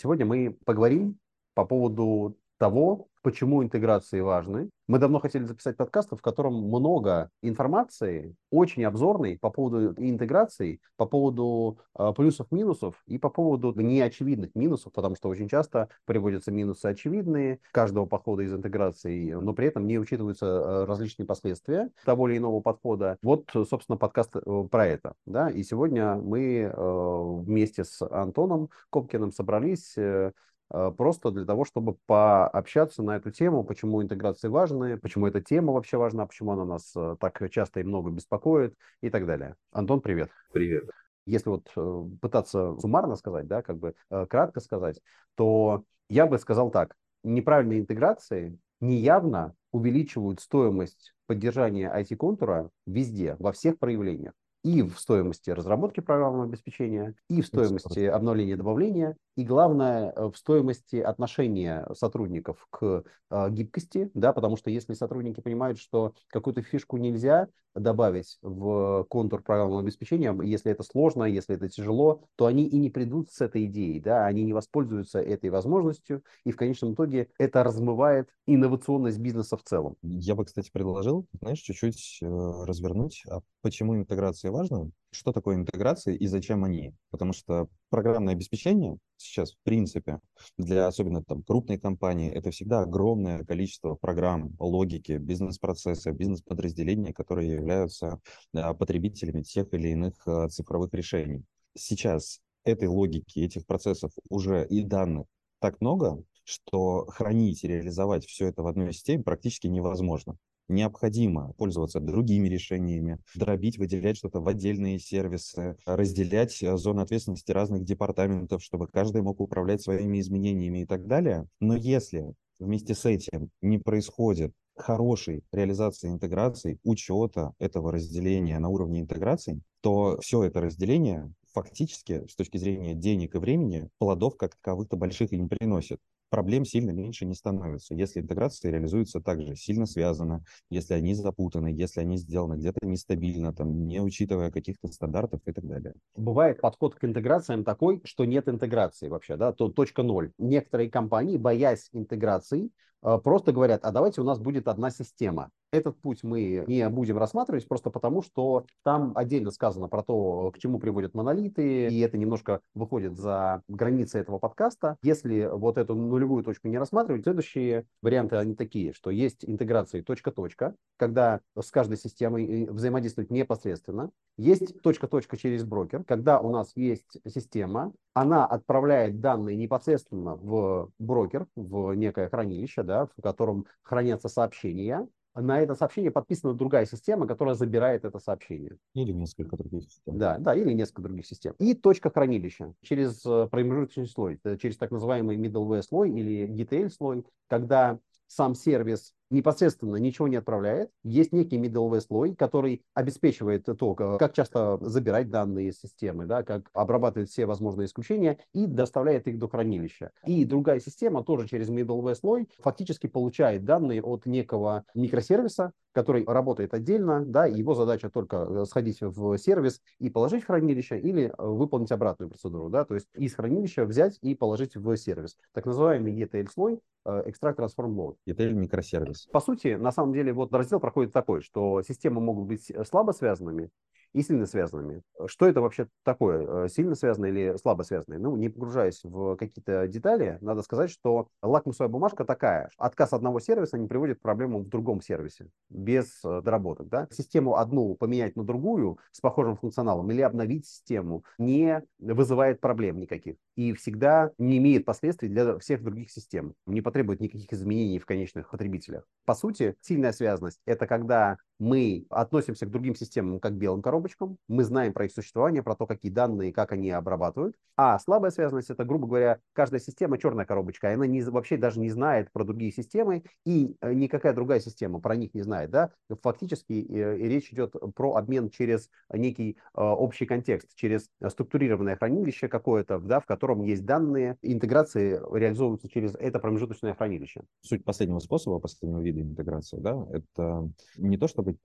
Сегодня мы поговорим по поводу того, почему интеграции важны. Мы давно хотели записать подкаст, в котором много информации, очень обзорной по поводу интеграции, по поводу э, плюсов-минусов и по поводу неочевидных минусов, потому что очень часто приводятся минусы очевидные каждого подхода из интеграции, но при этом не учитываются э, различные последствия того или иного подхода. Вот, собственно, подкаст э, про это. Да? И сегодня мы э, вместе с Антоном Копкиным собрались э, просто для того, чтобы пообщаться на эту тему, почему интеграции важны, почему эта тема вообще важна, почему она нас э, так часто и много беспокоит и так далее. Антон, привет. Привет. Если вот э, пытаться суммарно сказать, да, как бы кратко сказать, то я бы сказал так. Неправильные интеграции неявно увеличивают стоимость поддержания IT-контура везде, во всех проявлениях и в стоимости разработки программного обеспечения, и в стоимости обновления добавления, и главное, э, в стоимости отношения сотрудников к э, гибкости, да, потому что если сотрудники понимают, что какую-то фишку нельзя добавить в контур программного обеспечения, если это сложно, если это тяжело, то они и не придут с этой идеей, да, они не воспользуются этой возможностью, и в конечном итоге это размывает инновационность бизнеса в целом. Я бы, кстати, предложил, знаешь, чуть-чуть э, развернуть, а почему интеграция важна, что такое интеграция и зачем они. Потому что программное обеспечение сейчас, в принципе, для особенно там крупной компании, это всегда огромное количество программ, логики, бизнес-процесса, бизнес-подразделений, которые являются а, потребителями тех или иных а, цифровых решений. Сейчас этой логики, этих процессов уже и данных так много, что хранить и реализовать все это в одной системе практически невозможно необходимо пользоваться другими решениями, дробить, выделять что-то в отдельные сервисы, разделять э, зоны ответственности разных департаментов, чтобы каждый мог управлять своими изменениями и так далее. Но если вместе с этим не происходит хорошей реализации интеграции, учета этого разделения на уровне интеграции, то все это разделение фактически с точки зрения денег и времени плодов как таковых-то больших и не приносит проблем сильно меньше не становится, если интеграция реализуется также сильно связана, если они запутаны, если они сделаны где-то нестабильно, там, не учитывая каких-то стандартов и так далее. Бывает подход к интеграциям такой, что нет интеграции вообще, да, то точка ноль. Некоторые компании, боясь интеграции, э, просто говорят, а давайте у нас будет одна система. Этот путь мы не будем рассматривать просто потому, что там отдельно сказано про то, к чему приводят монолиты, и это немножко выходит за границы этого подкаста. Если вот эту нулевую точку не рассматривать, следующие варианты, они такие, что есть интеграции точка-точка, когда с каждой системой э, взаимодействовать непосредственно. Есть точка-точка через брокер, когда у нас есть система, она отправляет данные непосредственно в брокер, в некое хранилище, да, в котором хранятся сообщения, на это сообщение подписана другая система, которая забирает это сообщение. Или несколько других систем. Да, да, или несколько других систем. И точка хранилища через э, промежуточный слой, э, через так называемый middleware слой или detail слой, когда сам сервис непосредственно ничего не отправляет. Есть некий middleware слой, который обеспечивает то, как часто забирать данные из системы, да, как обрабатывает все возможные исключения и доставляет их до хранилища. И другая система тоже через middleware слой фактически получает данные от некого микросервиса, который работает отдельно, да, его задача только э, сходить в сервис и положить в хранилище или э, выполнить обратную процедуру, да, то есть из хранилища взять и положить в сервис. Так называемый ETL слой, э, Extract Transform Load. ETL микросервис. По сути, на самом деле, вот раздел проходит такой, что системы могут быть слабо связанными, и сильно связанными. Что это вообще такое? Э, сильно связанные или слабо связанные? Ну, не погружаясь в какие-то детали, надо сказать, что лакмусовая бумажка такая. Отказ одного сервиса не приводит к проблемам в другом сервисе, без э, доработок. Да? Систему одну поменять на другую с похожим функционалом или обновить систему не вызывает проблем никаких. И всегда не имеет последствий для всех других систем. Не потребует никаких изменений в конечных потребителях. По сути, сильная связанность – это когда мы относимся к другим системам как белым коробочкам, мы знаем про их существование, про то, какие данные, как они обрабатывают. А слабая связанность – это, грубо говоря, каждая система черная коробочка, и она не, вообще даже не знает про другие системы, и э, никакая другая система про них не знает. Да? Фактически э, речь идет про обмен через некий э, общий контекст, через структурированное хранилище какое-то, да, в котором есть данные, интеграции реализовываются через это промежуточное хранилище. Суть последнего способа, последнего вида интеграции, да, это не то, чтобы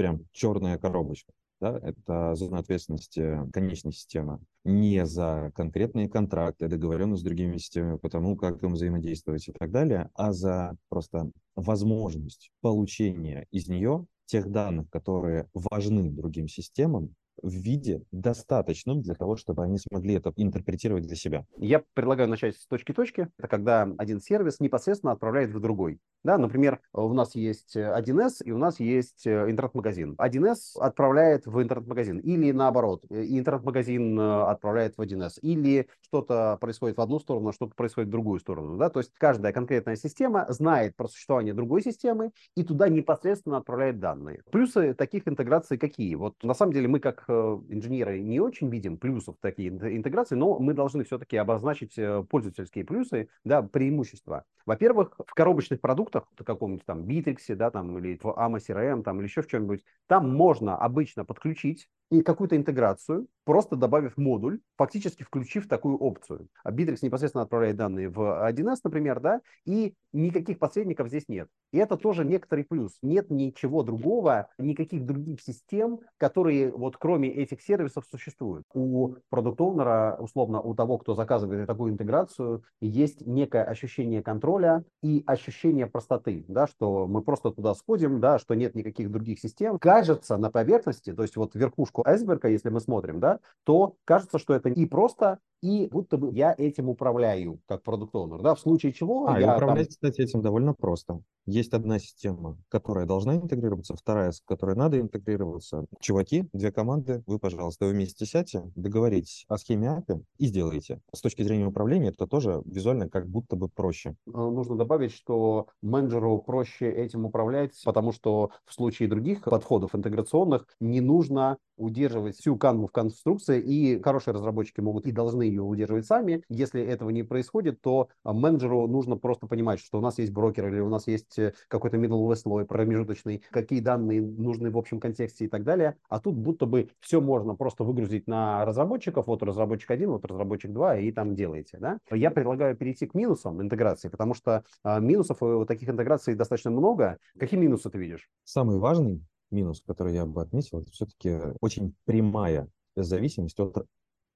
прям черная коробочка. Да, это зона ответственности конечной системы, не за конкретные контракты, договоренность с другими системами, потому как им взаимодействовать и так далее, а за просто возможность получения из нее тех данных, которые важны другим системам, в виде достаточном для того, чтобы они смогли это интерпретировать для себя. Я предлагаю начать с точки-точки. Это когда один сервис непосредственно отправляет в другой. Да, например, у нас есть 1С и у нас есть э, интернет-магазин. 1С отправляет в интернет-магазин или наоборот, э, интернет-магазин э, отправляет в 1С. Или что-то происходит в одну сторону, а что-то происходит в другую сторону. Да? То есть каждая конкретная система знает про существование другой системы и туда непосредственно отправляет данные. Плюсы таких интеграций какие? Вот на самом деле мы как инженеры не очень видим плюсов такие интеграции, но мы должны все-таки обозначить пользовательские плюсы, да, преимущества. Во-первых, в коробочных продуктах, в каком-нибудь там Bittrex, да, там, или в AMA CRM, там, или еще в чем-нибудь, там можно обычно подключить и какую-то интеграцию, просто добавив модуль, фактически включив такую опцию. Bittrex непосредственно отправляет данные в 1С, например, да, и никаких посредников здесь нет. И это тоже некоторый плюс. Нет ничего другого, никаких других систем, которые вот кроме этих сервисов существуют. У продукт-оунера, условно, у того, кто заказывает такую интеграцию, есть некое ощущение контроля и ощущение простоты, да, что мы просто туда сходим, да, что нет никаких других систем. Кажется на поверхности, то есть вот верхушку айсберга, если мы смотрим, да, то кажется, что это и просто, и будто бы я этим управляю как продукт оунер да, в случае чего а, я управлять, там... кстати, этим довольно просто. Есть одна система, которая должна интегрироваться, вторая, с которой надо интегрироваться. Чуваки, две команды, вы, пожалуйста, вместе сядьте, договоритесь о схеме API и сделайте. С точки зрения управления это тоже визуально как будто бы проще. Э, нужно добавить, что менеджеру проще этим управлять, потому что в случае других подходов интеграционных не нужно удерживать всю канву в конструкции, и хорошие разработчики могут и должны ее удерживать сами. Если этого не происходит, то а, менеджеру нужно просто понимать, что у нас есть брокер или у нас есть э, какой-то middleware слой промежуточный, какие данные нужны в общем контексте и так далее. А тут будто бы все можно просто выгрузить на разработчиков, вот разработчик один, вот разработчик два, и там делаете. Да? Я предлагаю перейти к минусам интеграции, потому что а, минусов у таких интеграций достаточно много. Какие минусы ты видишь? Самый важный минус, который я бы отметил, это все-таки очень прямая зависимость от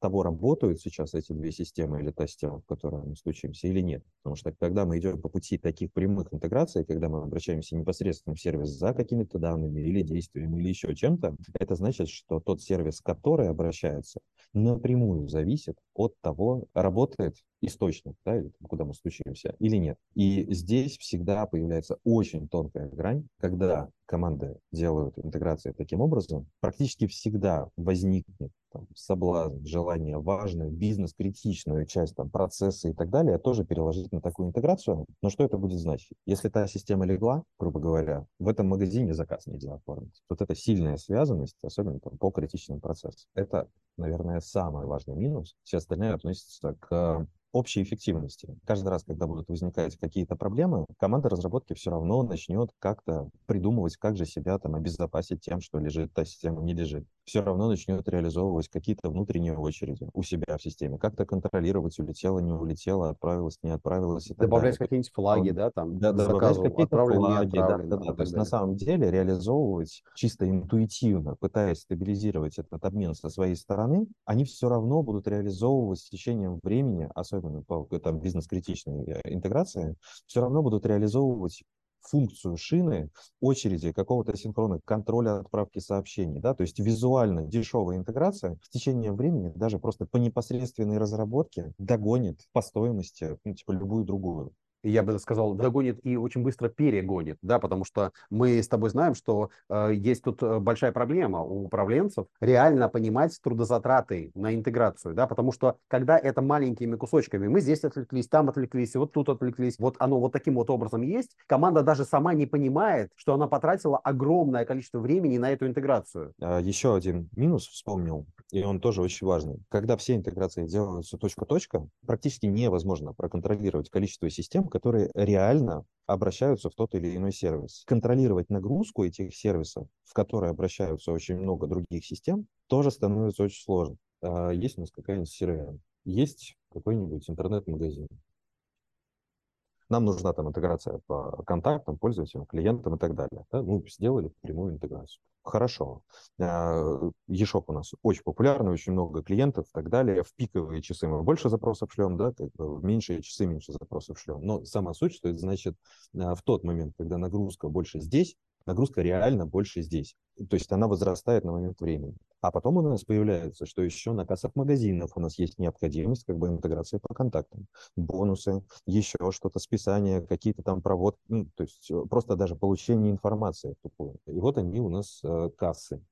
того, работают сейчас эти две системы или та система, в которой мы стучимся, или нет. Потому что когда мы идем по пути таких прямых интеграций, когда мы обращаемся непосредственно в сервис за какими-то данными или действиями, или еще чем-то, это значит, что тот сервис, который обращается, напрямую зависит от того, работает источник, да, куда мы стучимся, или нет. И здесь всегда появляется очень тонкая грань, когда команды делают интеграции таким образом, практически всегда возникнет там, соблазн, желание важную, бизнес-критичную часть там, процесса и так далее тоже переложить на такую интеграцию. Но что это будет значить? Если та система легла, грубо говоря, в этом магазине заказ нельзя оформить. Вот эта сильная связанность, особенно там, по критичным процессам, это, наверное, самый важный минус. Все остальные относятся к общей эффективности. Каждый раз, когда будут возникать какие-то проблемы, команда разработки все равно начнет как-то придумывать, как же себя там обезопасить тем, что лежит, та система не лежит. Все равно начнет реализовывать какие-то внутренние очереди у себя в системе, как-то контролировать, улетело, не улетело, отправилось, не отправилось. И добавлять какие-нибудь флаги, да, там, да, добавлять какие-то флаги, да, да, да. То есть на самом деле реализовывать чисто интуитивно, пытаясь стабилизировать этот обмен со своей стороны, они все равно будут реализовывать с течением времени, особенно особенно по там, бизнес-критичной э, интеграции, все равно будут реализовывать функцию шины очереди какого-то синхрона контроля отправки сообщений. Да? То есть визуально дешевая интеграция в течение времени даже просто по непосредственной разработке догонит по стоимости ну, типа любую другую я бы сказал, догонит и очень быстро перегонит, да, потому что мы с тобой знаем, что э, есть тут э, большая проблема у управленцев реально понимать трудозатраты на интеграцию, да, потому что когда это маленькими кусочками, мы здесь отвлеклись, там отвлеклись, вот тут отвлеклись, вот оно вот таким вот образом есть, команда даже сама не понимает, что она потратила огромное количество времени на эту интеграцию. А, Еще один минус вспомнил, и он тоже очень важный. Когда все интеграции делаются точка-точка, практически невозможно проконтролировать количество систем, которые реально обращаются в тот или иной сервис. Контролировать нагрузку этих сервисов, в которые обращаются очень много других систем, тоже становится очень сложно. А, есть у нас какая-нибудь CRM, есть какой-нибудь интернет-магазин. Нам нужна там интеграция по контактам, пользователям, клиентам и так далее. Да? Ну, сделали прямую интеграцию. Хорошо. eShop у нас очень популярный, очень много клиентов и так далее. В пиковые часы мы больше запросов шлем, да, как бы в меньшие часы меньше запросов шлем. Но сама суть, что это значит в тот момент, когда нагрузка больше здесь, нагрузка реально больше здесь. То есть она возрастает на момент времени. А потом у нас появляется, что еще на кассах магазинов у нас есть необходимость как бы интеграции по контактам, бонусы, еще что-то, списание, какие-то там проводки, ну, то есть э, просто даже получение информации. И вот они у нас э, кассы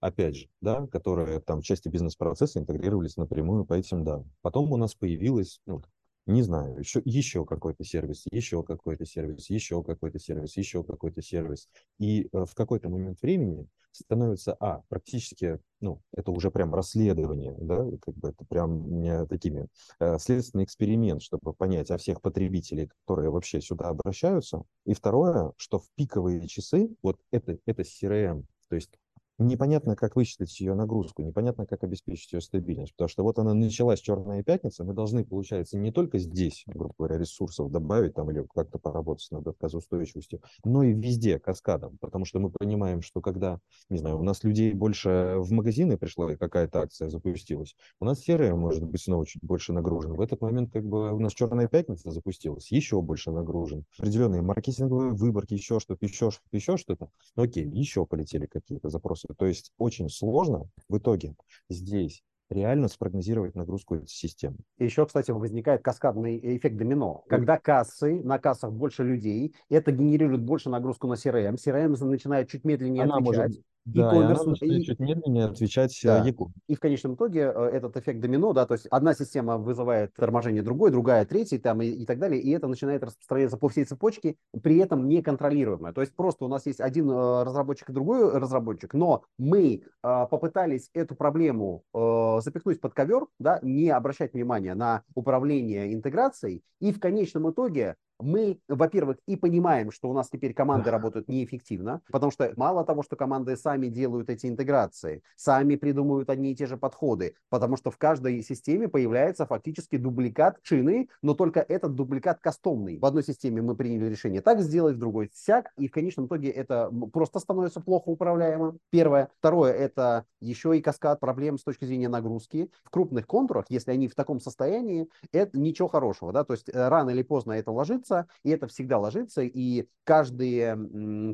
опять же, да, которые там части бизнес-процесса интегрировались напрямую по этим данным. Потом у нас появилась ну, не знаю, еще, еще какой-то сервис, еще какой-то сервис, еще какой-то сервис, еще какой-то сервис. И э, в какой-то момент времени становится, а, практически, ну, это уже прям расследование, да, как бы это прям не такими, э, следственный эксперимент, чтобы понять о всех потребителей, которые вообще сюда обращаются. И второе, что в пиковые часы, вот это, это CRM, то есть непонятно, как высчитать ее нагрузку, непонятно, как обеспечить ее стабильность, потому что вот она началась черная пятница, мы должны, получается, не только здесь, грубо говоря, ресурсов добавить там или как-то поработать над отказоустойчивостью, но и везде каскадом, потому что мы понимаем, что когда, не знаю, у нас людей больше в магазины пришло и какая-то акция запустилась, у нас серая может быть снова чуть больше нагружен. В этот момент как бы у нас черная пятница запустилась, еще больше нагружен. Определенные маркетинговые выборки, еще что-то, еще что-то, еще что-то. Окей, еще полетели какие-то запросы то есть очень сложно в итоге здесь реально спрогнозировать нагрузку этой системы. Еще, кстати, возникает каскадный эффект домино. Когда кассы, на кассах больше людей, это генерирует больше нагрузку на CRM. CRM начинает чуть медленнее Она отвечать. Может да, и, она начинает чуть медленнее отвечать да. ЕКУ. И в конечном итоге э, этот эффект домино, да, то есть одна система вызывает торможение другой, другая третьей, там и, и так далее, и это начинает распространяться по всей цепочке, при этом неконтролируемое. То есть просто у нас есть один э, разработчик и другой разработчик, но мы э, попытались эту проблему запихнуть под ковер, да, не обращать внимания на управление интеграцией, и в конечном итоге мы, во-первых, и понимаем, что у нас теперь команды работают неэффективно, потому что мало того, что команды сами делают эти интеграции, сами придумывают одни и те же подходы, потому что в каждой системе появляется фактически дубликат шины, но только этот дубликат кастомный. В одной системе мы приняли решение так сделать, в другой сяк, и в конечном итоге это просто становится плохо управляемым. Первое. Второе, это еще и каскад проблем с точки зрения нагрузки. В крупных контурах, если они в таком состоянии, это ничего хорошего, да, то есть э, рано или поздно это ложится, ложится, и это всегда ложится, и каждые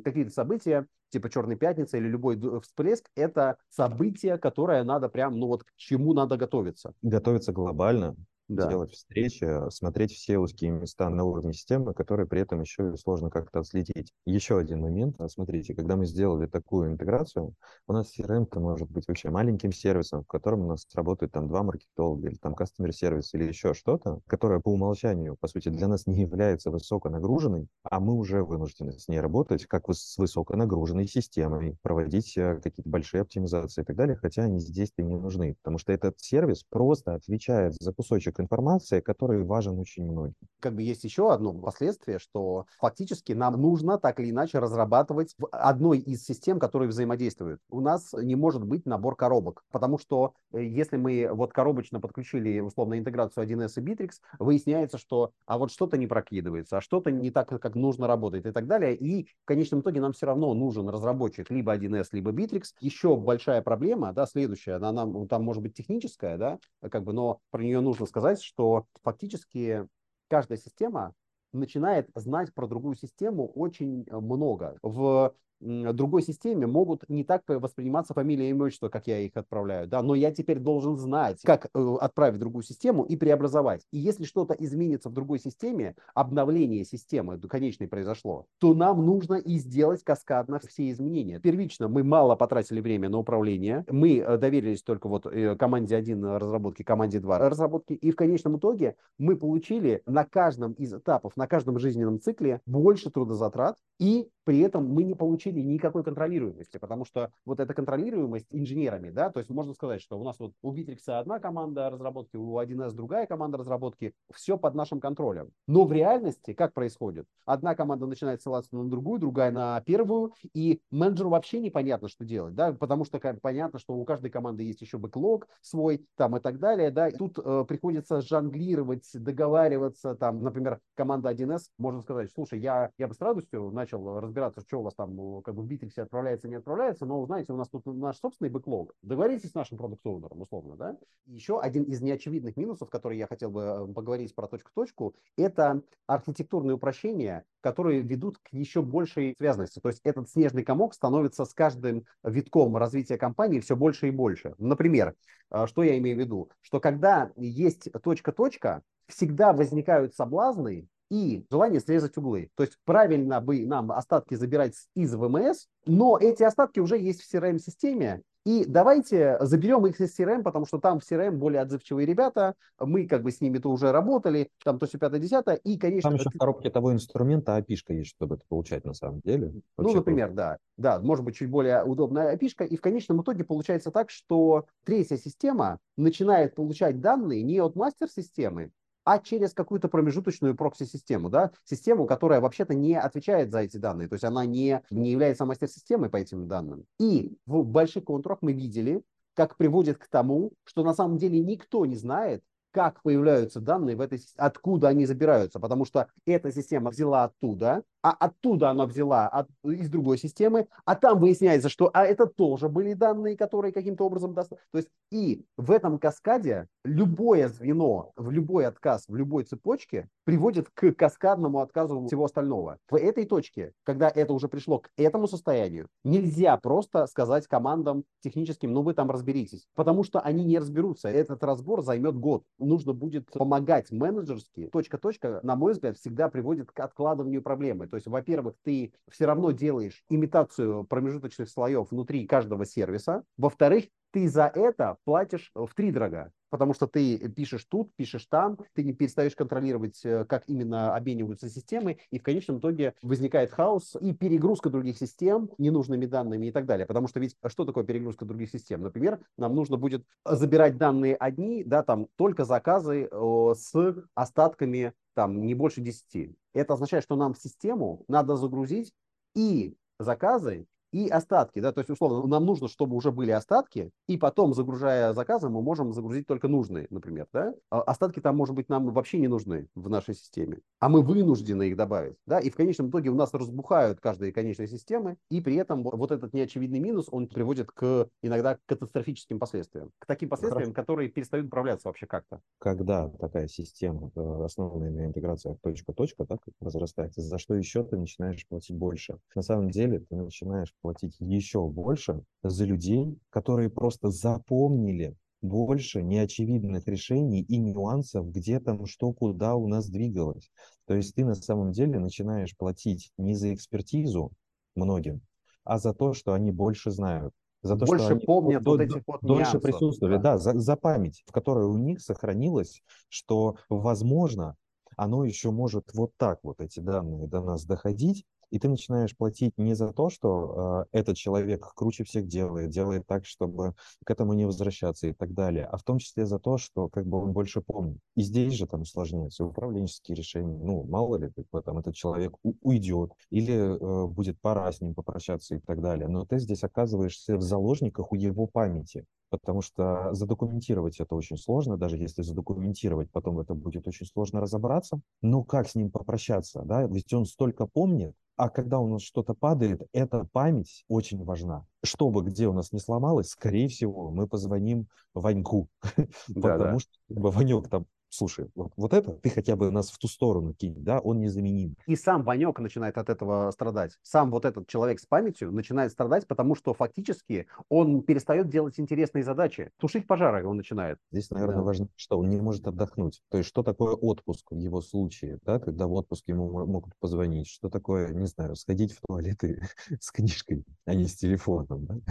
какие-то события, типа Черной пятницы или любой всплеск, это событие, которое надо прям, ну вот к чему надо готовиться. Готовиться глобально, да. делать встречи, смотреть все узкие места на уровне системы, которые при этом еще сложно как-то отследить. Еще один момент. А, смотрите, когда мы сделали такую интеграцию, у нас CRM может быть вообще маленьким сервисом, в котором у нас работает там два маркетолога или там customer сервис или еще что-то, которое по умолчанию, по сути, для нас не является высоконагруженной, а мы уже вынуждены с ней работать как с высоконагруженной системой, проводить э, какие-то большие оптимизации и так далее, хотя они здесь-то не нужны, потому что этот сервис просто отвечает за кусочек источник информации, который важен очень многим. Как бы есть еще одно последствие, что фактически нам нужно так или иначе разрабатывать в одной из систем, которые взаимодействуют. У нас не может быть набор коробок, потому что э, если мы вот коробочно подключили условно интеграцию 1С и Bittrex, выясняется, что а вот что-то не прокидывается, а что-то не так, как нужно работает и так далее. И в конечном итоге нам все равно нужен разработчик либо 1С, либо Bittrex. Еще большая проблема, да, следующая, она нам, там может быть техническая, да, как бы, но про нее нужно сказать сказать, что фактически каждая система начинает знать про другую систему очень много. В другой системе могут не так восприниматься фамилия и имущество, как я их отправляю, да, но я теперь должен знать, как э, отправить другую систему и преобразовать. И если что-то изменится в другой системе, обновление системы конечной произошло, то нам нужно и сделать каскадно все изменения. Первично мы мало потратили время на управление, мы э, доверились только вот э, команде 1 разработки, команде 2 разработки, и в конечном итоге мы получили на каждом из этапов, на каждом жизненном цикле больше трудозатрат, и при этом мы не получили деле никакой контролируемости, потому что вот эта контролируемость инженерами, да, то есть можно сказать, что у нас вот у Bittrex одна команда разработки, у 1С другая команда разработки, все под нашим контролем. Но в реальности как происходит? Одна команда начинает ссылаться на другую, другая на первую, и менеджеру вообще непонятно, что делать, да, потому что понятно, что у каждой команды есть еще бэклог свой, там и так далее, да, и тут э, приходится жонглировать, договариваться, там, например, команда 1С, можно сказать, слушай, я, я бы с радостью начал разбираться, что у вас там как бы в Bittrex отправляется, не отправляется, но, знаете, у нас тут наш собственный бэклог, договоритесь с нашим продукт-оунером, условно, да. Еще один из неочевидных минусов, который я хотел бы э, поговорить про точку-точку, это архитектурные упрощения, которые ведут к еще большей связанности. То есть этот снежный комок становится с каждым витком развития компании все больше и больше. Например, э, что я имею в виду? Что когда есть точка-точка, всегда возникают соблазны и желание срезать углы. То есть правильно бы нам остатки забирать из ВМС, но эти остатки уже есть в CRM-системе, и давайте заберем их из CRM, потому что там в CRM более отзывчивые ребята, мы как бы с ними-то уже работали, там то все пятое, десятое, и, конечно... Там еще в коробке того инструмента api есть, чтобы это получать на самом деле. Ну, Вообще ну, например, да. Да, может быть, чуть более удобная api и в конечном итоге получается так, что третья система начинает получать данные не от мастер-системы, а через какую-то промежуточную прокси-систему, да, систему, которая вообще-то не отвечает за эти данные, то есть она не, не является мастер-системой по этим данным. И в больших контурах мы видели, как приводит к тому, что на самом деле никто не знает, как появляются данные в этой откуда они забираются, потому что эта система взяла оттуда, а оттуда она взяла от, из другой системы, а там выясняется, что а это тоже были данные, которые каким-то образом... Дост... То есть и в этом каскаде любое звено, в любой отказ, в любой цепочке приводит к каскадному отказу всего остального. В этой точке, когда это уже пришло к этому состоянию, нельзя просто сказать командам техническим, ну вы там разберитесь, потому что они не разберутся. Этот разбор займет год. Нужно будет помогать менеджерски. Точка-точка, на мой взгляд, всегда приводит к откладыванию проблемы. То есть, во-первых, ты все равно делаешь имитацию промежуточных слоев внутри каждого сервиса. Во-вторых, ты за это платишь в три дорога, потому что ты пишешь тут, пишешь там, ты не перестаешь контролировать, э, как именно обмениваются системы, и в конечном итоге возникает хаос и перегрузка других систем ненужными данными и так далее. Потому что ведь что такое перегрузка других систем? Например, нам нужно будет забирать данные одни, да, там только заказы с остатками там не больше 10. Это означает, что нам в систему надо загрузить и заказы, и остатки, да, то есть, условно, нам нужно, чтобы уже были остатки, и потом, загружая заказы, мы можем загрузить только нужные, например, да. А остатки там, может быть, нам вообще не нужны в нашей системе, а мы вынуждены их добавить, да, и в конечном итоге у нас разбухают каждые конечные системы, и при этом вот этот неочевидный минус, он приводит к иногда катастрофическим последствиям, к таким последствиям, Хорошо. которые перестают управляться вообще как-то. Когда такая система, э, основанная на интеграциях точка-точка, так, разрастается, за что еще ты начинаешь платить больше? На самом деле ты начинаешь платить еще больше за людей, которые просто запомнили больше неочевидных решений и нюансов, где там что, куда у нас двигалось. То есть ты на самом деле начинаешь платить не за экспертизу многим, а за то, что они больше знают. За то, больше что они помнят до, вот этих вот Дольше присутствовали, да, да за, за память, в которой у них сохранилось, что, возможно, оно еще может вот так вот эти данные до нас доходить, и ты начинаешь платить не за то, что э, этот человек круче всех делает, делает так, чтобы к этому не возвращаться и так далее, а в том числе за то, что как бы он больше помнит. И здесь же там усложняются управленческие решения. Ну, мало ли, как бы, там этот человек уйдет или э, будет пора с ним попрощаться и так далее. Но ты здесь оказываешься в заложниках у его памяти потому что задокументировать это очень сложно, даже если задокументировать, потом это будет очень сложно разобраться. Но как с ним попрощаться, да? Ведь он столько помнит, а когда у нас что-то падает, эта память очень важна. Чтобы где у нас не сломалось, скорее всего, мы позвоним Ваньку, потому что Ванек там слушай, вот, вот это ты хотя бы нас в ту сторону кинь, да, он незаменим. И сам Ванек начинает от этого страдать. Сам вот этот человек с памятью начинает страдать, потому что фактически он перестает делать интересные задачи. Тушить пожары он начинает. Здесь, наверное, да. важно, что он не может отдохнуть. То есть, что такое отпуск в его случае, да, когда в отпуск ему могут позвонить, что такое, не знаю, сходить в туалет и с книжкой, а не с телефоном.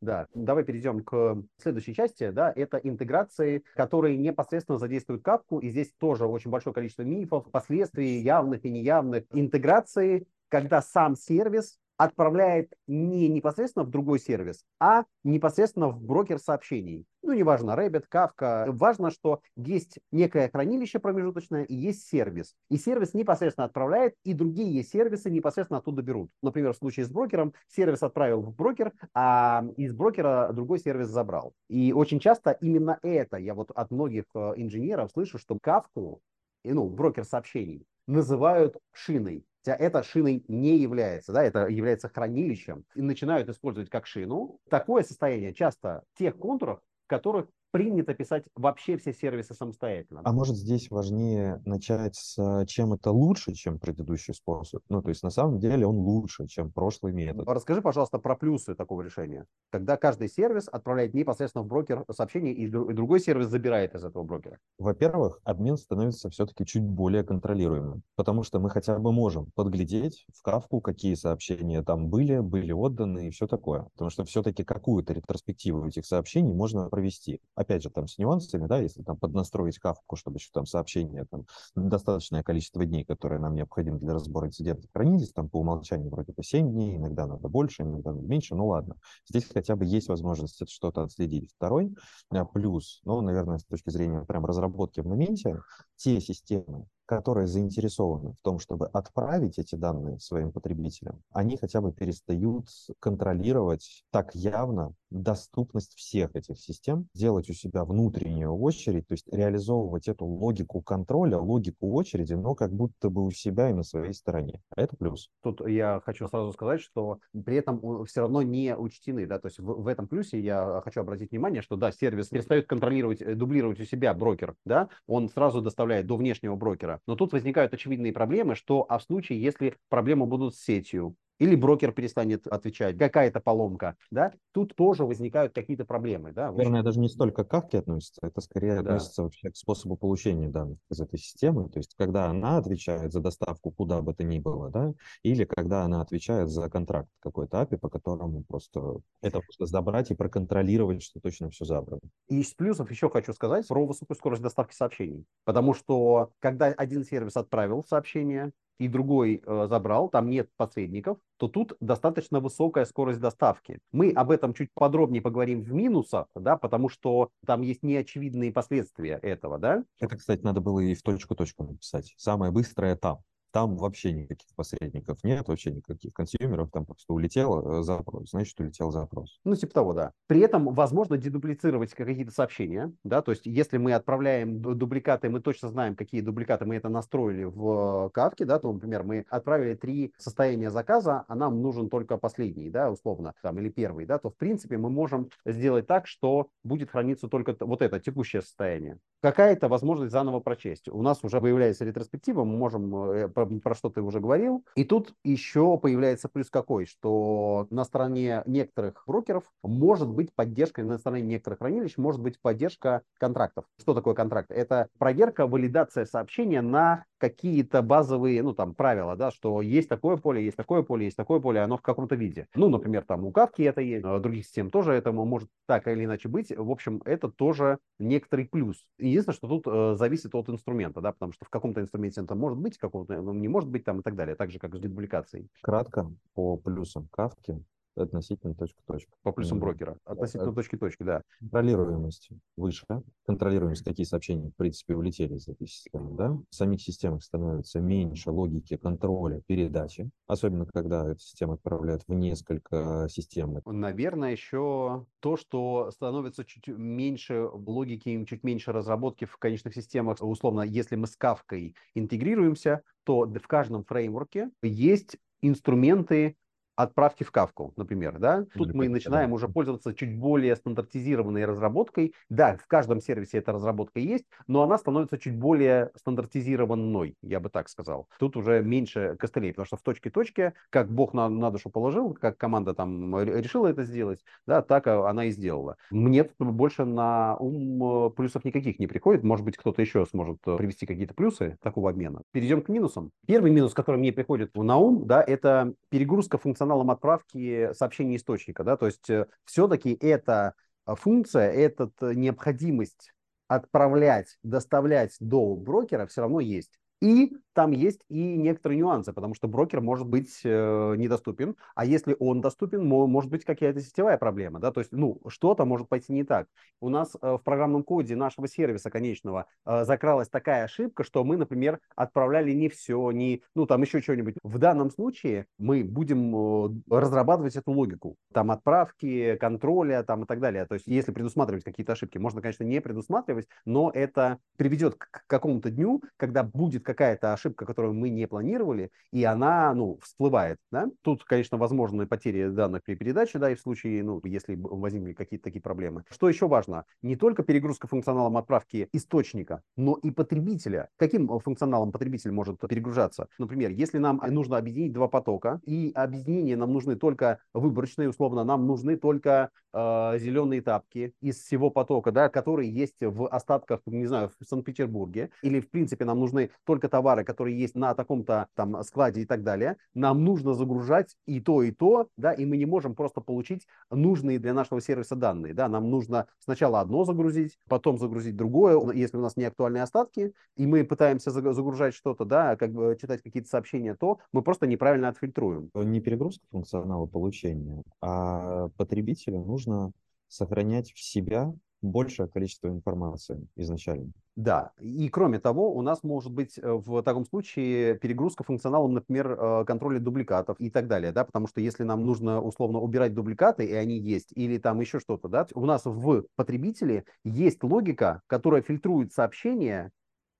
Да, давай перейдем к следующей части, да, это интеграции, которые непосредственно задействуют капку, и здесь тоже очень большое количество мифов, последствий явных и неявных интеграции, когда сам сервис отправляет не непосредственно в другой сервис, а непосредственно в брокер сообщений. Ну, неважно, Rabbit, Kafka. Важно, что есть некое хранилище промежуточное и есть сервис. И сервис непосредственно отправляет, и другие сервисы непосредственно оттуда берут. Например, в случае с брокером сервис отправил в брокер, а из брокера другой сервис забрал. И очень часто именно это я вот от многих э, инженеров слышу, что Kafka, ну, брокер сообщений, называют шиной хотя это шиной не является, да, это является хранилищем, и начинают использовать как шину. Такое состояние часто тех контурах, в которых принято писать вообще все сервисы самостоятельно. А может здесь важнее начать с чем это лучше, чем предыдущий способ? Ну, то есть на самом деле он лучше, чем прошлый метод. Расскажи, пожалуйста, про плюсы такого решения. Когда каждый сервис отправляет непосредственно в брокер сообщение, и другой сервис забирает из этого брокера. Во-первых, обмен становится все-таки чуть более контролируемым, потому что мы хотя бы можем подглядеть в кавку, какие сообщения там были, были отданы и все такое. Потому что все-таки какую-то ретроспективу этих сообщений можно провести опять же, там с нюансами, да, если там поднастроить кавку, чтобы еще там сообщения, там, достаточное количество дней, которые нам необходимо для разбора инцидентов хранились, там по умолчанию вроде по 7 дней, иногда надо больше, иногда надо меньше, ну ладно. Здесь хотя бы есть возможность что-то отследить. Второй а, плюс, ну, наверное, с точки зрения прям разработки в моменте, те системы, которые заинтересованы в том, чтобы отправить эти данные своим потребителям, они хотя бы перестают контролировать так явно доступность всех этих систем, делать у себя внутреннюю очередь, то есть реализовывать эту логику контроля, логику очереди, но как будто бы у себя и на своей стороне. Это плюс. Тут я хочу сразу сказать, что при этом все равно не учтены, да, то есть в, в этом плюсе я хочу обратить внимание, что да, сервис перестает контролировать, э, дублировать у себя брокер, да, он сразу доставляет до внешнего брокера, но тут возникают очевидные проблемы, что а в случае, если проблемы будут с сетью, или брокер перестанет отвечать, какая-то поломка, да, тут тоже возникают какие-то проблемы, да. Наверное, даже не столько к кавке относится, это скорее да. относится вообще к способу получения данных из этой системы, то есть когда она отвечает за доставку куда бы то ни было, да, или когда она отвечает за контракт какой-то API, по которому просто это просто забрать и проконтролировать, что точно все забрано. И из плюсов еще хочу сказать про высокую скорость доставки сообщений, потому что когда один сервис отправил сообщение, и другой э, забрал, там нет посредников, то тут достаточно высокая скорость доставки. Мы об этом чуть подробнее поговорим в минусах, да, потому что там есть неочевидные последствия этого, да. Это, кстати, надо было и в точку-точку написать. Самое быстрое там. Там вообще никаких посредников нет, вообще никаких консюмеров, там просто улетел э, запрос, значит, улетел запрос. Ну, типа того, да. При этом возможно дедуплицировать какие-то сообщения, да, то есть если мы отправляем дубликаты, мы точно знаем, какие дубликаты мы это настроили в кавке, да, то, например, мы отправили три состояния заказа, а нам нужен только последний, да, условно, там, или первый, да, то, в принципе, мы можем сделать так, что будет храниться только вот это текущее состояние. Какая-то возможность заново прочесть. У нас уже появляется ретроспектива, мы можем э, про что ты уже говорил. И тут еще появляется плюс какой, что на стороне некоторых брокеров может быть поддержка, на стороне некоторых хранилищ может быть поддержка контрактов. Что такое контракт? Это проверка, валидация сообщения на какие-то базовые, ну, там, правила, да, что есть такое поле, есть такое поле, есть такое поле, оно в каком-то виде. Ну, например, там у Кавки это есть, у других систем тоже это может так или иначе быть. В общем, это тоже некоторый плюс. Единственное, что тут э, зависит от инструмента, да, потому что в каком-то инструменте это может быть, в каком-то ну, не может быть там и так далее, так же, как с дедубликацией. Кратко по плюсам Кавки относительно точка-точка. По плюсам брокера. Относительно точки-точки, да. Контролируемость выше. Контролируемость, какие сообщения, в принципе, улетели из этой системы. Да? В самих системах становится меньше логики контроля передачи, особенно когда эта система отправляет в несколько систем. Наверное, еще то, что становится чуть меньше логики, чуть меньше разработки в конечных системах. Условно, если мы с кавкой интегрируемся, то в каждом фреймворке есть инструменты отправки в кавку, например, да, тут Или мы начинаем да. уже пользоваться чуть более стандартизированной разработкой. Да, в каждом сервисе эта разработка есть, но она становится чуть более стандартизированной, я бы так сказал. Тут уже меньше костылей, потому что в точке-точке, как Бог на, на душу положил, как команда там решила это сделать, да, так она и сделала. Мне больше на ум э, плюсов никаких не приходит. Может быть, кто-то еще сможет э, привести какие-то плюсы такого обмена. Перейдем к минусам. Первый минус, который мне приходит на ум, да, это перегрузка функциональности функционалом отправки сообщения источника. Да? То есть э, все-таки эта э, функция, эта э, необходимость отправлять, доставлять до брокера все равно есть. И там есть и некоторые нюансы, потому что брокер может быть э, недоступен, а если он доступен, может быть какая-то сетевая проблема, да, то есть, ну, что-то может пойти не так. У нас э, в программном коде нашего сервиса конечного э, закралась такая ошибка, что мы, например, отправляли не все, не, ну, там еще что-нибудь. В данном случае мы будем э, разрабатывать эту логику, там, отправки, контроля, там, и так далее. То есть, если предусматривать какие-то ошибки, можно, конечно, не предусматривать, но это приведет к какому-то дню, когда будет какая-то ошибка, которую мы не планировали, и она, ну, всплывает, да. Тут, конечно, возможны потери данных при передаче, да, и в случае, ну, если возникли какие-то такие проблемы. Что еще важно? Не только перегрузка функционалом отправки источника, но и потребителя. Каким функционалом потребитель может перегружаться? Например, если нам нужно объединить два потока, и объединение нам нужны только выборочные, условно, нам нужны только э, зеленые тапки из всего потока, да, которые есть в остатках, не знаю, в Санкт-Петербурге, или, в принципе, нам нужны только товары, которые есть на таком-то там складе и так далее, нам нужно загружать и то, и то, да, и мы не можем просто получить нужные для нашего сервиса данные, да, нам нужно сначала одно загрузить, потом загрузить другое, если у нас не актуальные остатки, и мы пытаемся загружать что-то, да, как бы читать какие-то сообщения, то мы просто неправильно отфильтруем. Не перегрузка функционала получения, а потребителю нужно сохранять в себя большее количество информации изначально. Да, и кроме того, у нас может быть э, в таком случае перегрузка функционалом, например, э, контроля дубликатов и так далее, да, потому что если нам нужно условно убирать дубликаты, и они есть, или там еще что-то, да, у нас в потребителе есть логика, которая фильтрует сообщения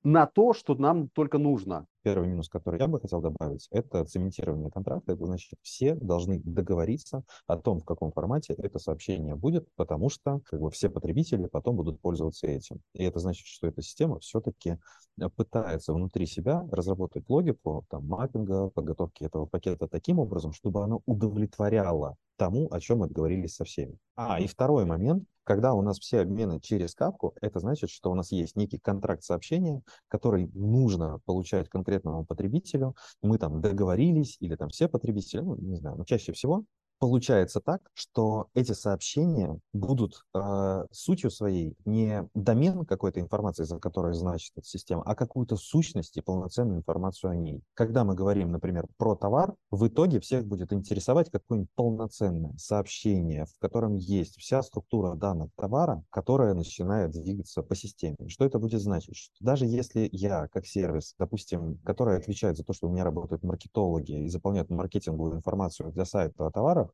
на то, что нам только нужно. Первый минус, который я бы хотел добавить, это цементирование контракта. Это значит, все должны договориться о том, в каком формате это сообщение будет, потому что как бы, все потребители потом будут пользоваться этим. И это значит, что эта система все-таки э, пытается внутри себя разработать логику там, маппинга, подготовки этого пакета таким образом, чтобы оно удовлетворяло тому, о чем мы договорились со всеми. А, и второй момент, когда у нас все обмены через капку, это значит, что у нас есть некий контракт сообщения, который нужно получать конкретному потребителю. Мы там договорились, или там все потребители, ну, не знаю, но чаще всего получается так, что эти сообщения будут э, сутью своей не домен какой-то информации, за которой значит эта система, а какую-то сущность и полноценную информацию о ней. Когда мы говорим, например, про товар, в итоге всех будет интересовать какое-нибудь полноценное сообщение, в котором есть вся структура данных товара, которая начинает двигаться по системе. Что это будет значить? Что даже если я, как сервис, допустим, который отвечает за то, что у меня работают маркетологи и заполняют маркетинговую информацию для сайта о товарах,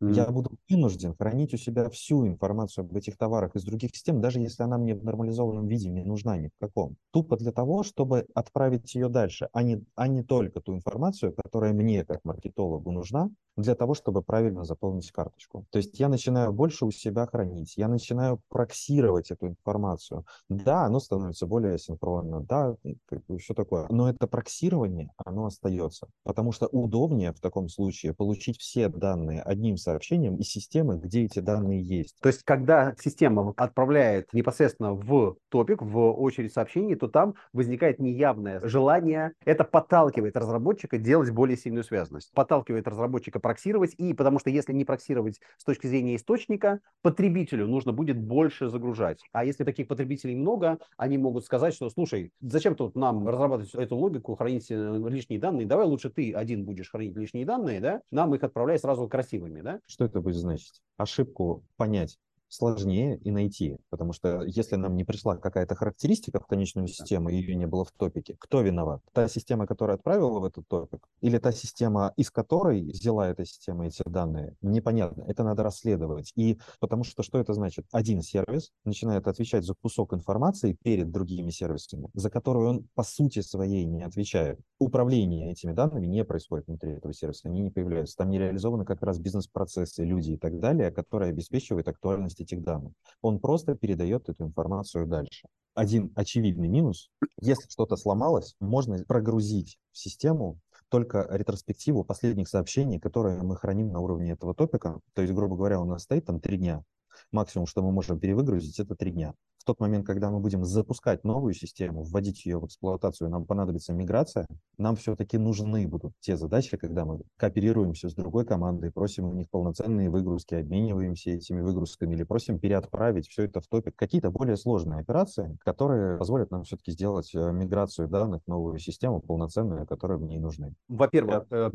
Mm-hmm. Я буду вынужден хранить у себя всю информацию об этих товарах из других систем, даже если она мне в нормализованном виде не нужна ни в каком. Тупо для того, чтобы отправить ее дальше, а не, а не только ту информацию, которая мне, как маркетологу, нужна, для того, чтобы правильно заполнить карточку. То есть я начинаю больше у себя хранить, я начинаю проксировать эту информацию. Да, оно становится более синхронно, да, как бы все такое. Но это проксирование, оно остается. Потому что удобнее в таком случае получить все данные одним сообщением из системы, где эти данные есть. То есть, когда система отправляет непосредственно в топик, в очередь сообщений, то там возникает неявное желание. Это подталкивает разработчика делать более сильную связанность. Подталкивает разработчика проксировать, и потому что если не проксировать с точки зрения источника, потребителю нужно будет больше загружать. А если таких потребителей много, они могут сказать, что, слушай, зачем тут нам разрабатывать эту логику, хранить э, лишние данные, давай лучше ты один будешь хранить лишние данные, да, нам их отправляй сразу красивыми, да? Что это будет значить? Ошибку понять сложнее и найти, потому что если нам не пришла какая-то характеристика в конечную систему, и ее не было в топике, кто виноват? Та система, которая отправила в этот топик, или та система, из которой взяла эта система эти данные? Непонятно. Это надо расследовать. И потому что что это значит? Один сервис начинает отвечать за кусок информации перед другими сервисами, за которую он по сути своей не отвечает. Управление этими данными не происходит внутри этого сервиса, они не появляются. Там не реализованы как раз бизнес-процессы, люди и так далее, которые обеспечивают актуальность этих данных. Он просто передает эту информацию дальше. Один очевидный минус, если что-то сломалось, можно прогрузить в систему только ретроспективу последних сообщений, которые мы храним на уровне этого топика. То есть, грубо говоря, у нас стоит там три дня. Максимум, что мы можем перевыгрузить, это три дня. В тот момент, когда мы будем запускать новую систему, вводить ее в эксплуатацию, нам понадобится миграция, нам все-таки нужны будут те задачи, когда мы кооперируемся с другой командой, просим у них полноценные выгрузки, обмениваемся этими выгрузками или просим переотправить все это в топик. Какие-то более сложные операции, которые позволят нам все-таки сделать э, миграцию данных в новую систему полноценную, которая в ней нужны. Во-первых, э,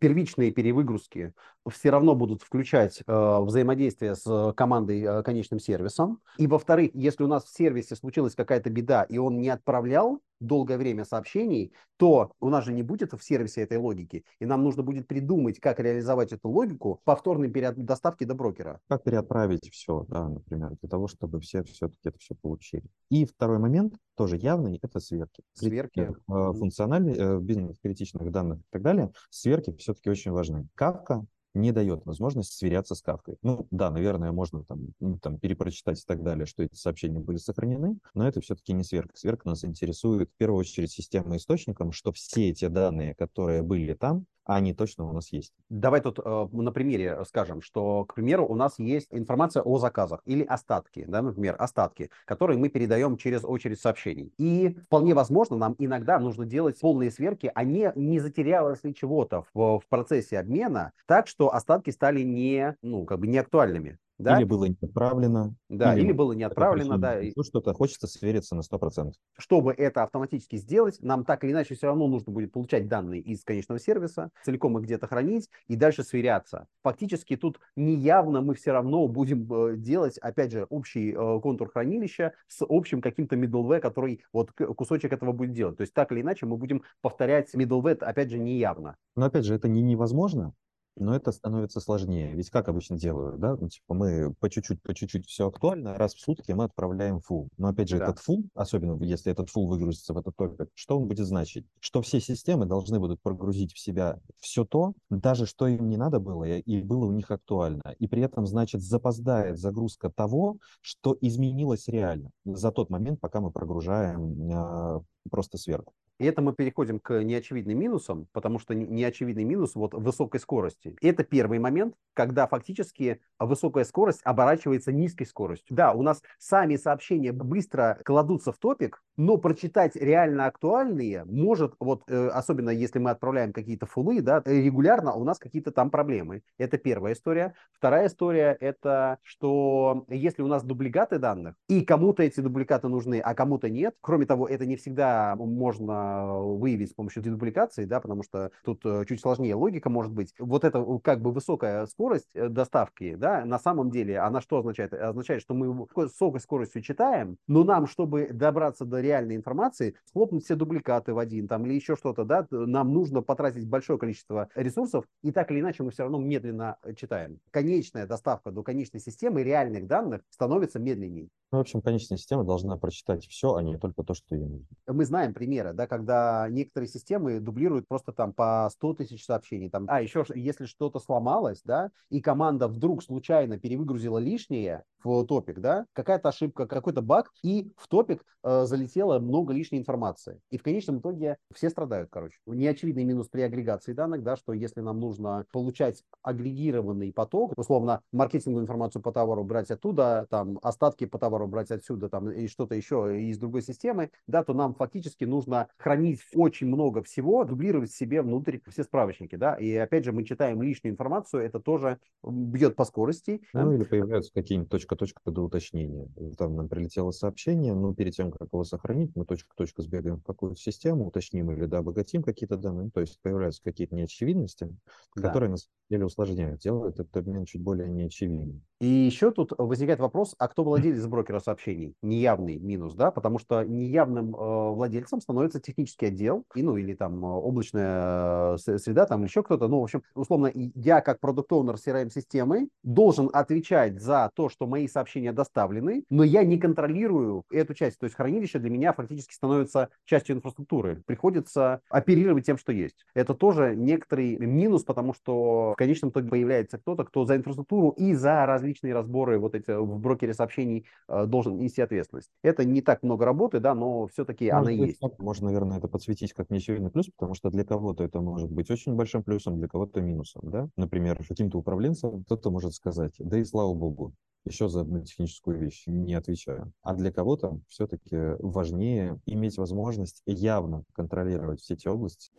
первичные перевыгрузки все равно будут включать э, взаимодействие с командой конечным сервисом. И во-вторых, если у нас в сервисе случилась какая-то беда, и он не отправлял долгое время сообщений, то у нас же не будет в сервисе этой логики, и нам нужно будет придумать, как реализовать эту логику повторной доставки до брокера. Как переотправить все, да, например, для того, чтобы все все-таки это все получили. И второй момент, тоже явный, это сверки. Сверки. Э, функциональные, э, бизнес-критичных данных и так далее, сверки все-таки очень важны. Кавка не дает возможность сверяться с кавкой. Ну, да, наверное, можно там, там перепрочитать и так далее, что эти сообщения были сохранены, но это все-таки не сверка. Сверка нас интересует в первую очередь системой источником, что все эти данные, которые были там, а они точно у нас есть. Давай тут э, на примере скажем, что, к примеру, у нас есть информация о заказах или остатки, да, например, остатки, которые мы передаем через очередь сообщений. И вполне возможно, нам иногда нужно делать полные сверки, а не, не затерялось ли чего-то в, в процессе обмена, так что остатки стали не, ну, как бы не актуальными. Да? Или было не отправлено. Да, или, или было не отправлено, да. Ну, что-то хочется свериться на 100%. Чтобы это автоматически сделать, нам так или иначе все равно нужно будет получать данные из конечного сервиса, целиком их где-то хранить и дальше сверяться. Фактически тут неявно мы все равно будем э, делать, опять же, общий э, контур хранилища с общим каким-то middleware, который вот кусочек этого будет делать. То есть так или иначе мы будем повторять middleware, опять же, неявно. Но опять же, это не невозможно, но это становится сложнее. Ведь как обычно делают, да? Ну, типа мы по чуть-чуть, по чуть-чуть все актуально, раз в сутки мы отправляем фул. Но опять же, да. этот фул, особенно если этот фул выгрузится в этот топик, что он будет значить? Что все системы должны будут прогрузить в себя все то, даже что им не надо было и было у них актуально. И при этом, значит, запоздает загрузка того, что изменилось реально за тот момент, пока мы прогружаем э, просто сверху. И это мы переходим к неочевидным минусам, потому что неочевидный минус вот высокой скорости. Это первый момент, когда фактически высокая скорость оборачивается низкой скоростью. Да, у нас сами сообщения быстро кладутся в топик, но прочитать реально актуальные может, вот э, особенно если мы отправляем какие-то фулы, да, регулярно у нас какие-то там проблемы. Это первая история. Вторая история это, что если у нас дубликаты данных, и кому-то эти дубликаты нужны, а кому-то нет, кроме того, это не всегда можно выявить с помощью дедубликации, да, потому что тут э, чуть сложнее логика может быть. Вот эта как бы высокая скорость э, доставки, да, на самом деле она что означает? Означает, что мы с высокой скоростью читаем, но нам, чтобы добраться до реальной информации, схлопнуть все дубликаты в один там или еще что-то, да, нам нужно потратить большое количество ресурсов, и так или иначе мы все равно медленно э, читаем. Конечная доставка до конечной системы реальных данных становится медленнее. Ну, в общем, конечная система должна прочитать все, а не только то, что ей нужно. Мы знаем примеры, да, когда некоторые системы дублируют просто там по 100 тысяч сообщений. Там, а еще, если что-то сломалось, да, и команда вдруг случайно перевыгрузила лишнее в топик, да, какая-то ошибка, какой-то баг, и в топик э, залетело много лишней информации. И в конечном итоге все страдают, короче. Неочевидный минус при агрегации данных, да, что если нам нужно получать агрегированный поток, условно, маркетинговую информацию по товару брать оттуда, там, остатки по товару брать отсюда, там, и что-то еще из другой системы, да, то нам фактически нужно хранить очень много всего, дублировать себе внутрь все справочники, да, и опять же мы читаем лишнюю информацию, это тоже бьет по скорости. Ну или появляются какие-нибудь точка-точка до уточнения. Там нам прилетело сообщение, но перед тем, как его сохранить, мы точка-точка сбегаем в какую-то систему, уточним или да, обогатим какие-то данные, ну, то есть появляются какие-то неочевидности, да. которые на самом деле усложняют, делают этот обмен чуть более неочевидным. И еще тут возникает вопрос, а кто владелец брокера сообщений? Неявный минус, да, потому что неявным э, владельцем становится технический отдел, и, ну, или там э, облачная э, среда, там еще кто-то. Ну, в общем, условно, я как продукт-оунер CRM-системы должен отвечать за то, что мои сообщения доставлены, но я не контролирую эту часть. То есть хранилище для меня фактически становится частью инфраструктуры. Приходится оперировать тем, что есть. Это тоже некоторый минус, потому что в конечном итоге появляется кто-то, кто за инфраструктуру и за различные различные разборы вот эти в брокере сообщений э, должен нести ответственность. Это не так много работы, да, но все-таки она Может быть, есть. можно, наверное, это подсветить как неочевидный плюс, потому что для кого-то это может быть очень большим плюсом, для кого-то минусом, да. Например, каким-то управленцем кто-то может сказать, да и слава богу, еще за одну техническую вещь не отвечаю. А для кого-то все-таки важнее иметь возможность явно контролировать все те области.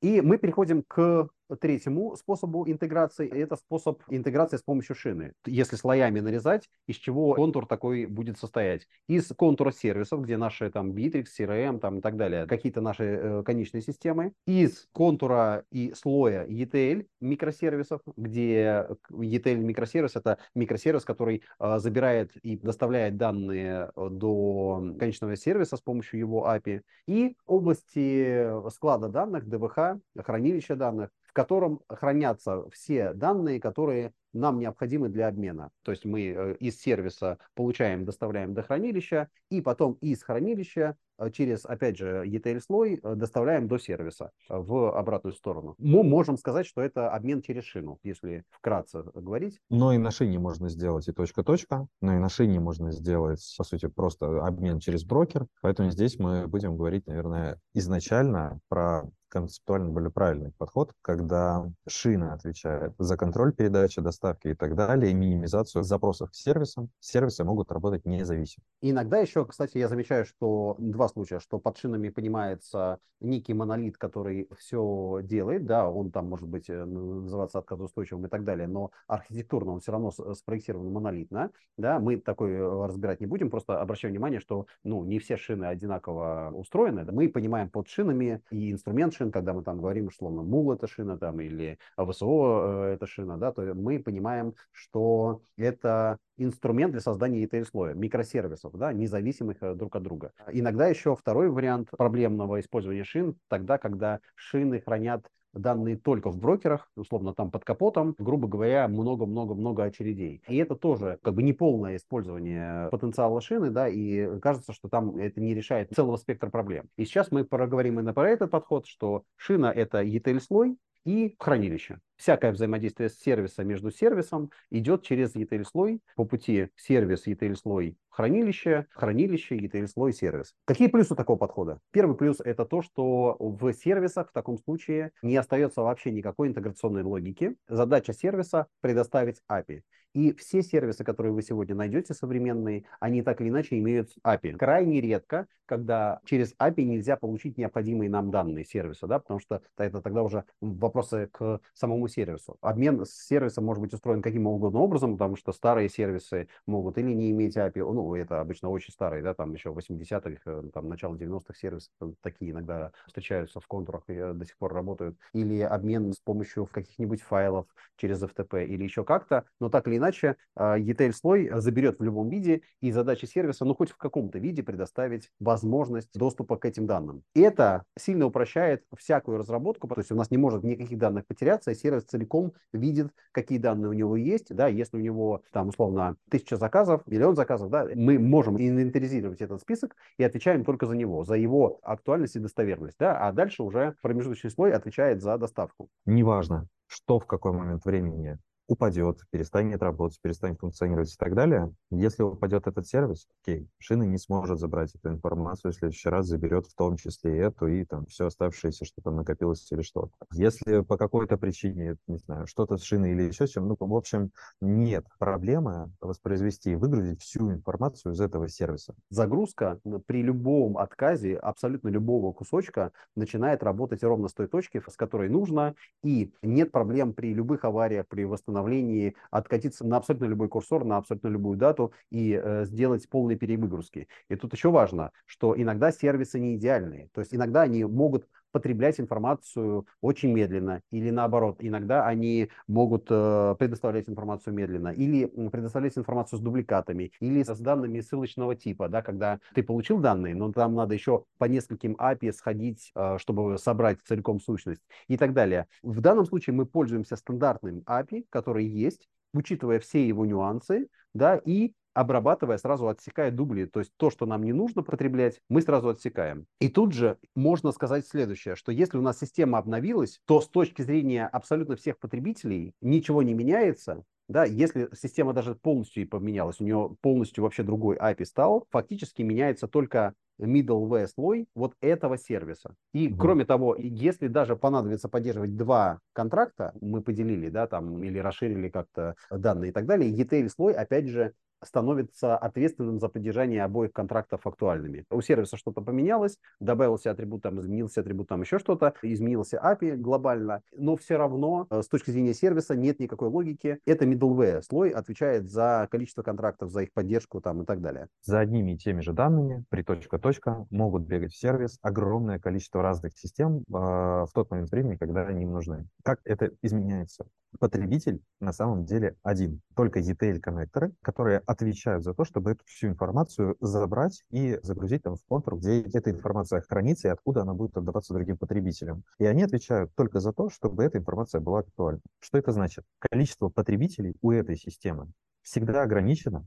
И мы переходим к третьему способу интеграции. Это способ интеграции с помощью шины. Если слоями нарезать, из чего контур такой будет состоять? Из контура сервисов, где наши там Bittrex, CRM там, и так далее, какие-то наши э, конечные системы. Из контура и слоя ETL микросервисов, где ETL микросервис это микросервис, который э, забирает и доставляет данные до конечного сервиса с помощью его API. И области склада данных, ДВХ, хранилища данных, в котором хранятся все данные, которые нам необходимы для обмена. То есть мы э, из сервиса получаем, доставляем до хранилища, и потом из хранилища э, через, опять же, ETL-слой э, доставляем до сервиса в обратную сторону. Мы можем сказать, что это обмен через шину, если вкратце говорить. Но и на шине можно сделать и точка-точка, но и на шине можно сделать, по сути, просто обмен через брокер. Поэтому здесь мы будем говорить, наверное, изначально про концептуально более правильный подход, когда шина отвечает за контроль передачи, доставки и так далее, и минимизацию запросов к сервисам. Сервисы могут работать независимо. Иногда еще, кстати, я замечаю, что два случая, что под шинами понимается некий монолит, который все делает, да, он там может быть э, называться отказоустойчивым и так далее, но архитектурно он все равно спроектирован монолитно, да, мы такой э, разбирать не будем, просто обращаем внимание, что, ну, не все шины одинаково устроены, мы понимаем под шинами и инструмент шин, когда мы там говорим, условно, мул это шина там или ВСО э, это шина, да, то мы понимаем, что это инструмент для создания ETL-слоя, микросервисов, да, независимых э, друг от друга. Иногда еще второй вариант проблемного использования шин, тогда, когда шины хранят данные только в брокерах, условно там под капотом, грубо говоря, много-много-много очередей. И это тоже как бы неполное использование потенциала шины, да, и кажется, что там это не решает целого спектра проблем. И сейчас мы проговорим именно про этот подход, что шина это ETL-слой, и хранилище. Всякое взаимодействие с сервиса между сервисом идет через ETL-слой по пути сервис, ETL-слой, хранилище, хранилище, ETL-слой, сервис. Какие плюсы такого подхода? Первый плюс – это то, что в сервисах в таком случае не остается вообще никакой интеграционной логики. Задача сервиса – предоставить API. И все сервисы, которые вы сегодня найдете современные, они так или иначе имеют API. Крайне редко, когда через API нельзя получить необходимые нам данные сервиса, да, потому что это тогда уже вопросы к самому сервису. Обмен с сервисом может быть устроен каким угодно образом, потому что старые сервисы могут или не иметь API, ну, это обычно очень старые, да, там еще 80-х, э, там, начало 90-х сервисы такие иногда встречаются в контурах и э, до сих пор работают, или обмен с помощью каких-нибудь файлов через FTP или еще как-то, но так или иначе ETL-слой а, заберет в любом виде, и задача сервиса, ну, хоть в каком-то виде предоставить возможность доступа к этим данным. Это сильно упрощает всякую разработку, то есть у нас не может никаких данных потеряться, и сервис целиком видит, какие данные у него есть, да, если у него там условно тысяча заказов, миллион заказов, да, мы можем инвентаризировать этот список и отвечаем только за него, за его актуальность и достоверность, да, а дальше уже промежуточный слой отвечает за доставку. Неважно, что в какой момент времени упадет, перестанет работать, перестанет функционировать и так далее. Если упадет этот сервис, окей, шина не сможет забрать эту информацию, в следующий раз заберет в том числе и эту, и там все оставшееся, что там накопилось или что-то. Если по какой-то причине, не знаю, что-то с шиной или еще чем, ну, в общем, нет проблемы воспроизвести и выгрузить всю информацию из этого сервиса. Загрузка при любом отказе абсолютно любого кусочка начинает работать ровно с той точки, с которой нужно, и нет проблем при любых авариях, при восстановлении восстановлении откатиться на абсолютно любой курсор, на абсолютно любую дату и э, сделать полные перевыгрузки. И тут еще важно, что иногда сервисы не идеальные. То есть иногда они могут потреблять информацию очень медленно, или наоборот, иногда они могут э, предоставлять информацию медленно, или предоставлять информацию с дубликатами, или с данными ссылочного типа, да, когда ты получил данные, но там надо еще по нескольким API сходить, э, чтобы собрать целиком сущность и так далее. В данном случае мы пользуемся стандартным API, который есть, учитывая все его нюансы, да, и обрабатывая, сразу отсекая дубли. То есть то, что нам не нужно потреблять, мы сразу отсекаем. И тут же можно сказать следующее, что если у нас система обновилась, то с точки зрения абсолютно всех потребителей ничего не меняется, да, если система даже полностью поменялась, у нее полностью вообще другой API стал, фактически меняется только middleware слой вот этого сервиса. И mm-hmm. кроме того, если даже понадобится поддерживать два контракта, мы поделили, да, там, или расширили как-то данные и так далее, ETL слой, опять же, становится ответственным за поддержание обоих контрактов актуальными. У сервиса что-то поменялось, добавился атрибут, там, изменился атрибут, там еще что-то, изменился API глобально, но все равно э, с точки зрения сервиса нет никакой логики. Это middleware слой отвечает за количество контрактов, за их поддержку там и так далее. За одними и теми же данными при точка-точка могут бегать в сервис огромное количество разных систем э, в тот момент времени, когда они им нужны. Как это изменяется? потребитель на самом деле один. Только ETL-коннекторы, которые отвечают за то, чтобы эту всю информацию забрать и загрузить там в контур, где эта информация хранится и откуда она будет отдаваться другим потребителям. И они отвечают только за то, чтобы эта информация была актуальна. Что это значит? Количество потребителей у этой системы всегда ограничено,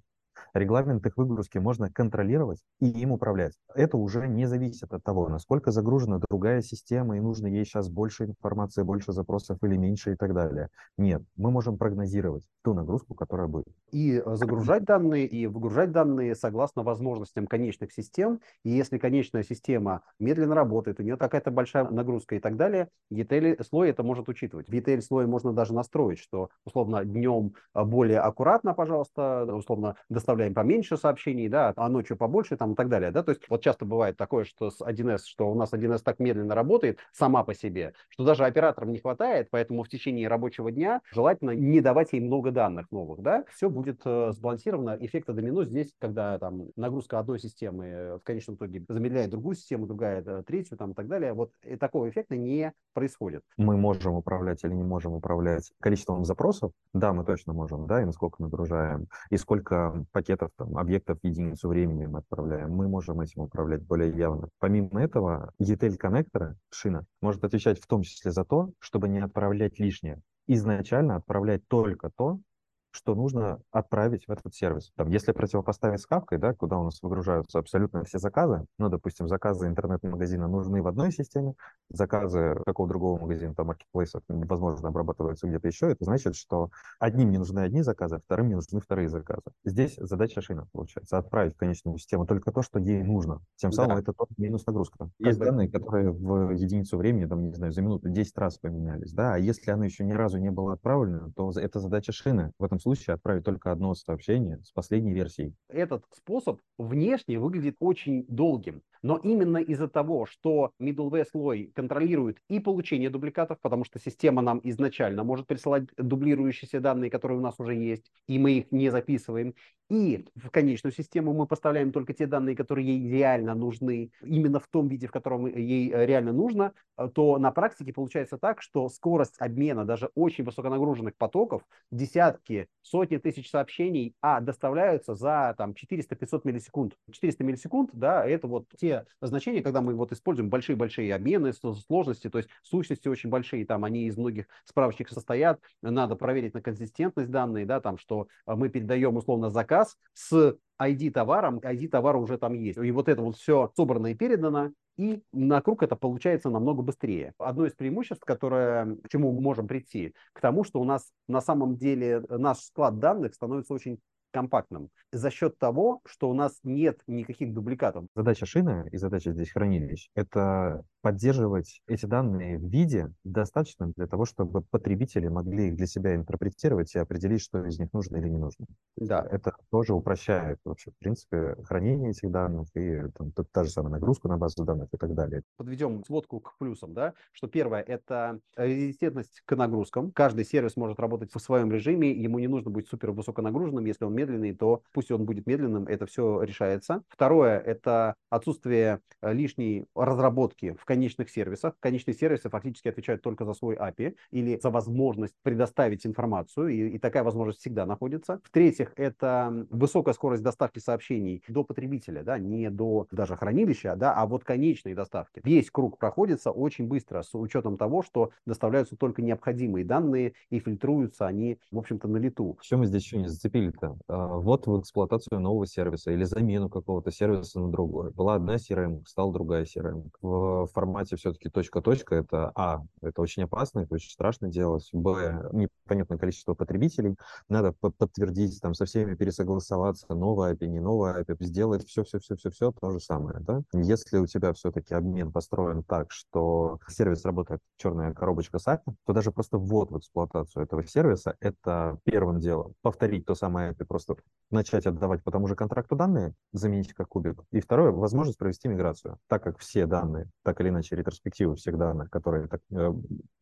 Регламент их выгрузки можно контролировать и им управлять. Это уже не зависит от того, насколько загружена другая система и нужно ей сейчас больше информации, больше запросов или меньше и так далее. Нет, мы можем прогнозировать ту нагрузку, которая будет. И э, загружать данные, и выгружать данные согласно возможностям конечных систем. И если конечная система медленно работает, у нее какая-то большая нагрузка и так далее, ETL-слой это может учитывать. В ETL-слое можно даже настроить, что условно днем э, более аккуратно, пожалуйста, условно доставляем отправляем поменьше сообщений, да, а ночью побольше там и так далее, да, то есть вот часто бывает такое, что с 1С, что у нас 1С так медленно работает сама по себе, что даже операторам не хватает, поэтому в течение рабочего дня желательно не давать ей много данных новых, да, все будет э, сбалансировано, эффекта домино здесь, когда там нагрузка одной системы э, в конечном итоге замедляет другую систему, другая э, третью там и так далее, вот и такого эффекта не происходит. Мы можем управлять или не можем управлять количеством запросов, да, мы точно можем, да, и насколько нагружаем, и сколько пакетов там, объектов единицу времени мы отправляем, мы можем этим управлять более явно. Помимо этого, ETL-коннектора, шина, может отвечать в том числе за то, чтобы не отправлять лишнее. Изначально отправлять только то, что нужно отправить в этот сервис. Там, если противопоставить с Кавкой, да, куда у нас выгружаются абсолютно все заказы, ну, допустим, заказы интернет-магазина нужны в одной системе, заказы какого другого магазина, там, маркетплейсов, возможно, обрабатываются где-то еще, это значит, что одним не нужны одни заказы, вторым не нужны вторые заказы. Здесь задача шина, получается, отправить в конечную систему только то, что ей нужно. Тем самым да. это тот минус нагрузка. Есть бы... данные, которые в единицу времени, там, не знаю, за минуту 10 раз поменялись, да, а если оно еще ни разу не было отправлено, то это задача шины. В этом случае отправить только одно сообщение с последней версией. Этот способ внешне выглядит очень долгим. Но именно из-за того, что middleware слой контролирует и получение дубликатов, потому что система нам изначально может присылать дублирующиеся данные, которые у нас уже есть, и мы их не записываем, и в конечную систему мы поставляем только те данные, которые ей реально нужны, именно в том виде, в котором ей реально нужно, то на практике получается так, что скорость обмена даже очень высоконагруженных потоков, десятки, сотни тысяч сообщений, а доставляются за там 400-500 миллисекунд. 400 миллисекунд, да, это вот те значения, когда мы вот используем большие-большие обмены, сложности, то есть сущности очень большие, там они из многих справочников состоят, надо проверить на консистентность данные, да, там, что э, мы передаем условно заказ заказ с ID товаром, ID товара уже там есть. И вот это вот все собрано и передано, и на круг это получается намного быстрее. Одно из преимуществ, которое, к чему мы можем прийти, к тому, что у нас на самом деле наш склад данных становится очень компактным за счет того, что у нас нет никаких дубликатов. Задача шины и задача здесь хранилищ — это поддерживать эти данные в виде достаточном для того, чтобы потребители могли их для себя интерпретировать и определить, что из них нужно или не нужно. Да. Это тоже упрощает вообще, в принципе, хранение этих данных и там, та же самая нагрузка на базу данных и так далее. Подведем сводку к плюсам, да, что первое — это резистентность к нагрузкам. Каждый сервис может работать в своем режиме, ему не нужно быть супер высоконагруженным, если он медленный, то пусть он будет медленным, это все решается. Второе – это отсутствие э, лишней разработки в конечных сервисах. Конечные сервисы фактически отвечают только за свой API или за возможность предоставить информацию, и, и такая возможность всегда находится. В-третьих, это высокая скорость доставки сообщений до потребителя, да, не до даже хранилища, да, а вот конечной доставки. Весь круг проходится очень быстро с учетом того, что доставляются только необходимые данные и фильтруются они, в общем-то, на лету. Что мы здесь еще не зацепили-то? Вот в эксплуатацию нового сервиса или замену какого-то сервиса на другой. Была одна CRM, стала другая CRM. В формате все-таки точка-точка это А, это очень опасно, это очень страшно делать. Б, непонятное количество потребителей. Надо подтвердить, там, со всеми пересогласоваться, новая API, не новая API, сделать все-все-все-все-все то же самое. Да? Если у тебя все-таки обмен построен так, что сервис работает черная коробочка с API, то даже просто ввод в эксплуатацию этого сервиса — это первым делом. Повторить то самое API, просто начать отдавать по тому же контракту данные, заменить как кубик. И второе — возможность провести миграцию, так как все данные, так или иначе ретроспективы всех данных, которые так, э,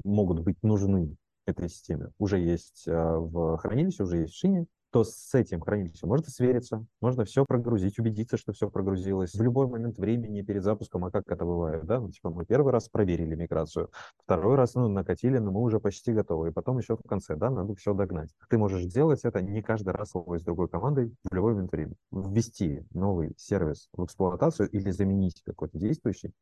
могут быть нужны этой системе, уже есть э, в хранилище, уже есть в шине, то с этим хранилищем можно свериться, можно все прогрузить, убедиться, что все прогрузилось в любой момент времени перед запуском, а как это бывает, да, ну, типа мы первый раз проверили миграцию, второй раз, ну, накатили, но мы уже почти готовы, и потом еще в конце, да, надо все догнать. Ты можешь сделать это не каждый раз с другой командой в любой момент времени. Ввести новый сервис в эксплуатацию или заменить какой-то действующий,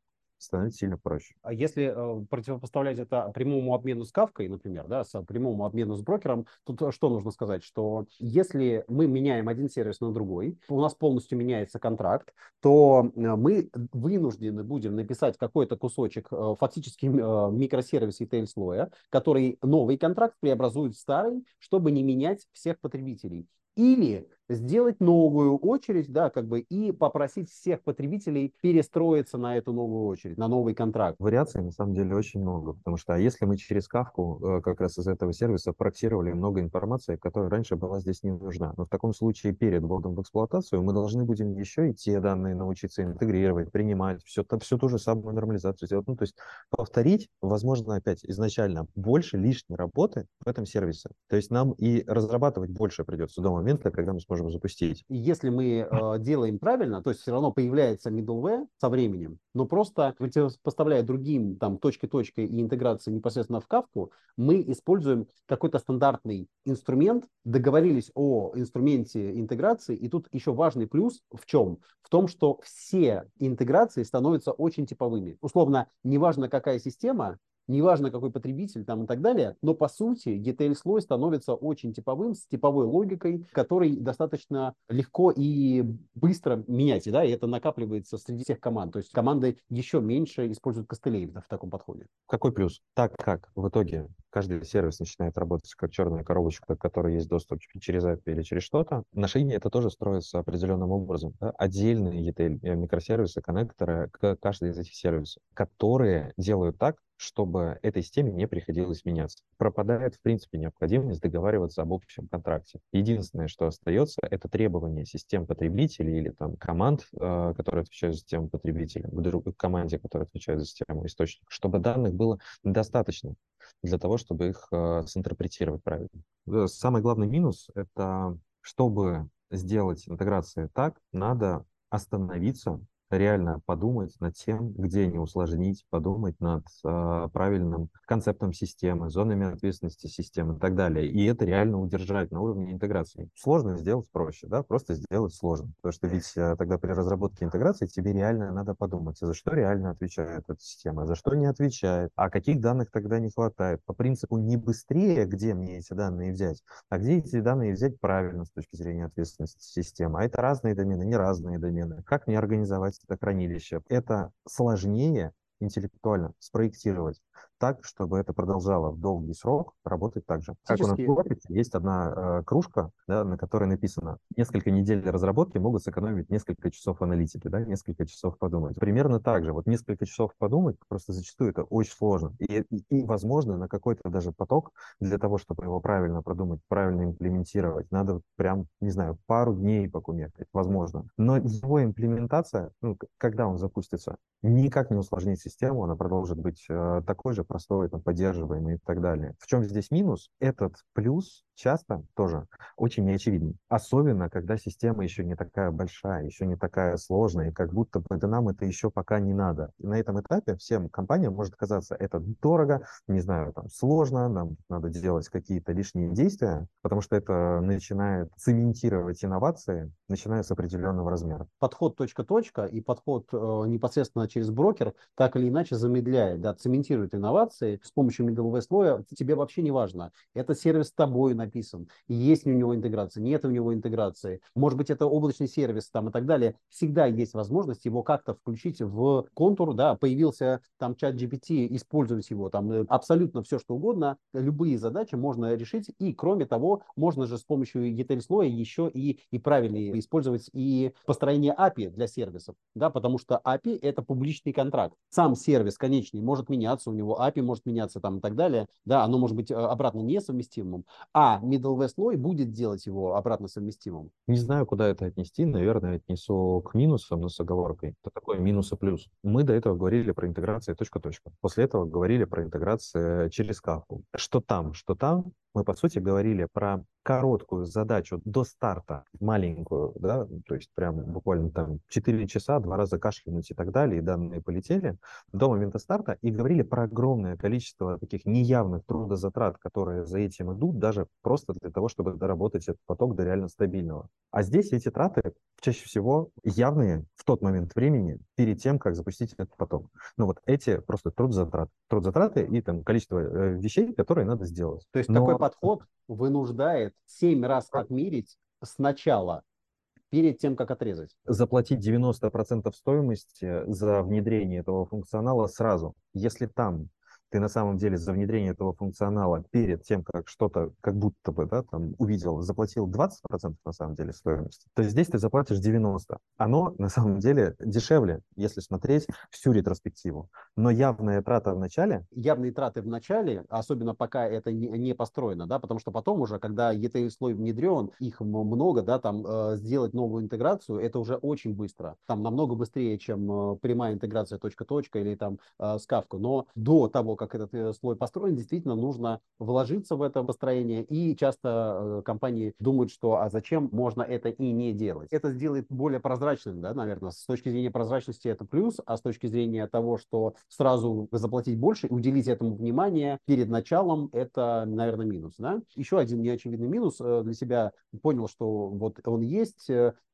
становится сильно проще. А если э, противопоставлять это прямому обмену с кавкой, например, да, с прямому обмену с брокером, тут э, что нужно сказать, что если мы меняем один сервис на другой, у нас полностью меняется контракт, то э, мы вынуждены будем написать какой-то кусочек э, фактически э, микросервис ETL слоя, который новый контракт преобразует в старый, чтобы не менять всех потребителей. Или сделать новую очередь, да, как бы и попросить всех потребителей перестроиться на эту новую очередь, на новый контракт. Вариаций на самом деле очень много, потому что а если мы через кавку э, как раз из этого сервиса проксировали много информации, которая раньше была здесь не нужна, но в таком случае перед вводом в эксплуатацию мы должны будем еще и те данные научиться интегрировать, принимать, все, всю ту же самую нормализацию сделать. Ну, то есть повторить, возможно, опять изначально больше лишней работы в этом сервисе. То есть нам и разрабатывать больше придется до момента, когда мы сможем можем запустить. Если мы э, делаем правильно, то есть все равно появляется middleware со временем, но просто противопоставляя другим там точкой-точкой и интеграции непосредственно в кавку, мы используем какой-то стандартный инструмент, договорились о инструменте интеграции, и тут еще важный плюс в чем? В том, что все интеграции становятся очень типовыми. Условно, неважно какая система, неважно какой потребитель там и так далее, но по сути detail слой становится очень типовым, с типовой логикой, который достаточно легко и быстро менять, да, и это накапливается среди всех команд. То есть команды еще меньше используют костылей в таком подходе. Какой плюс? Так как в итоге каждый сервис начинает работать как черная коробочка, к которой есть доступ через API или через что-то, на шине это тоже строится определенным образом. Да? Отдельные ETL э, микросервисы, коннекторы к каждой из этих сервисов, которые делают так, чтобы этой системе не приходилось меняться. Пропадает, в принципе, необходимость договариваться об общем контракте. Единственное, что остается, это требования систем потребителей или там команд, э, которые отвечают за систему потребителя, команде, которая отвечает за систему источник, чтобы данных было достаточно для того, чтобы их э, синтерпретировать правильно. Э, самый главный минус — это чтобы сделать интеграции так, надо остановиться реально подумать над тем, где не усложнить, подумать над э, правильным концептом системы, зонами ответственности системы и так далее. И это реально удержать на уровне интеграции. Сложно сделать проще, да, просто сделать сложно. Потому что ведь э, тогда при разработке интеграции тебе реально надо подумать, за что реально отвечает эта система, за что не отвечает, а каких данных тогда не хватает. По принципу не быстрее, где мне эти данные взять, а где эти данные взять правильно с точки зрения ответственности системы. А это разные домены, не разные домены. Как мне организовать это хранилище. Это сложнее интеллектуально спроектировать так, чтобы это продолжало в долгий срок работать так же. Как у нас в офисе есть одна э, кружка, да, на которой написано несколько недель разработки могут сэкономить несколько часов аналитики, да, несколько часов подумать. Примерно так же. Вот несколько часов подумать, просто зачастую это очень сложно. И, и, и возможно, на какой-то даже поток для того, чтобы его правильно продумать, правильно имплементировать, надо прям, не знаю, пару дней покумекать, возможно. Но его имплементация, ну, когда он запустится, никак не усложнит систему, она продолжит быть э, такой же простой, там, поддерживаемый и так далее. В чем здесь минус? Этот плюс часто тоже очень неочевидный. Особенно, когда система еще не такая большая, еще не такая сложная, и как будто бы да нам это еще пока не надо. И на этом этапе всем компаниям может казаться это дорого, не знаю, там сложно, нам надо делать какие-то лишние действия, потому что это начинает цементировать инновации, начиная с определенного размера. Подход точка-точка и подход э, непосредственно через брокер так или иначе замедляет, да, цементирует инновации, ситуации с помощью middleware слоя тебе вообще не важно. Это сервис с тобой написан, есть ли у него интеграция, нет у него интеграции. Может быть, это облачный сервис там и так далее. Всегда есть возможность его как-то включить в контур, да, появился там чат GPT, использовать его, там э, абсолютно все, что угодно, любые задачи можно решить. И, кроме того, можно же с помощью ETL слоя еще и, и правильно использовать и построение API для сервисов, да, потому что API – это публичный контракт. Сам сервис конечный может меняться, у него API может меняться там и так далее, да, оно может быть э, обратно несовместимым, а middleware слой будет делать его обратно совместимым. Не знаю, куда это отнести, наверное, отнесу к минусам, но с оговоркой. Это такое минус и плюс. Мы до этого говорили про интеграцию точка-точка. После этого говорили про интеграцию через кафу. Что там, что там, мы, по сути, говорили про короткую задачу до старта, маленькую, да, то есть прям буквально там 4 часа, два раза кашлянуть и так далее, и данные полетели до момента старта, и говорили про огромное количество таких неявных трудозатрат, которые за этим идут, даже просто для того, чтобы доработать этот поток до реально стабильного. А здесь эти траты чаще всего явные в тот момент времени перед тем, как запустить этот поток. Ну вот эти просто трудозатраты, трудозатраты и там количество э, вещей, которые надо сделать. То есть Но... такой подход вынуждает семь раз отмерить сначала, перед тем, как отрезать. Заплатить 90% стоимости за внедрение этого функционала сразу. Если там ты на самом деле за внедрение этого функционала перед тем, как что-то как будто бы да, там, увидел, заплатил 20% на самом деле стоимости, то здесь ты заплатишь 90%. Оно на самом деле дешевле, если смотреть всю ретроспективу. Но явная трата в начале... Явные траты в начале, особенно пока это не, построено, да, потому что потом уже, когда ETL слой внедрен, их много, да, там э, сделать новую интеграцию, это уже очень быстро. Там намного быстрее, чем э, прямая интеграция точка-точка или там э, с Kafka. Но до того, как этот э, слой построен, действительно нужно вложиться в это построение. И часто э, компании думают, что а зачем можно это и не делать. Это сделает более прозрачным, да, наверное. С точки зрения прозрачности это плюс, а с точки зрения того, что сразу заплатить больше, уделить этому внимание перед началом, это, наверное, минус. Да? Еще один неочевидный минус э, для себя понял, что вот он есть,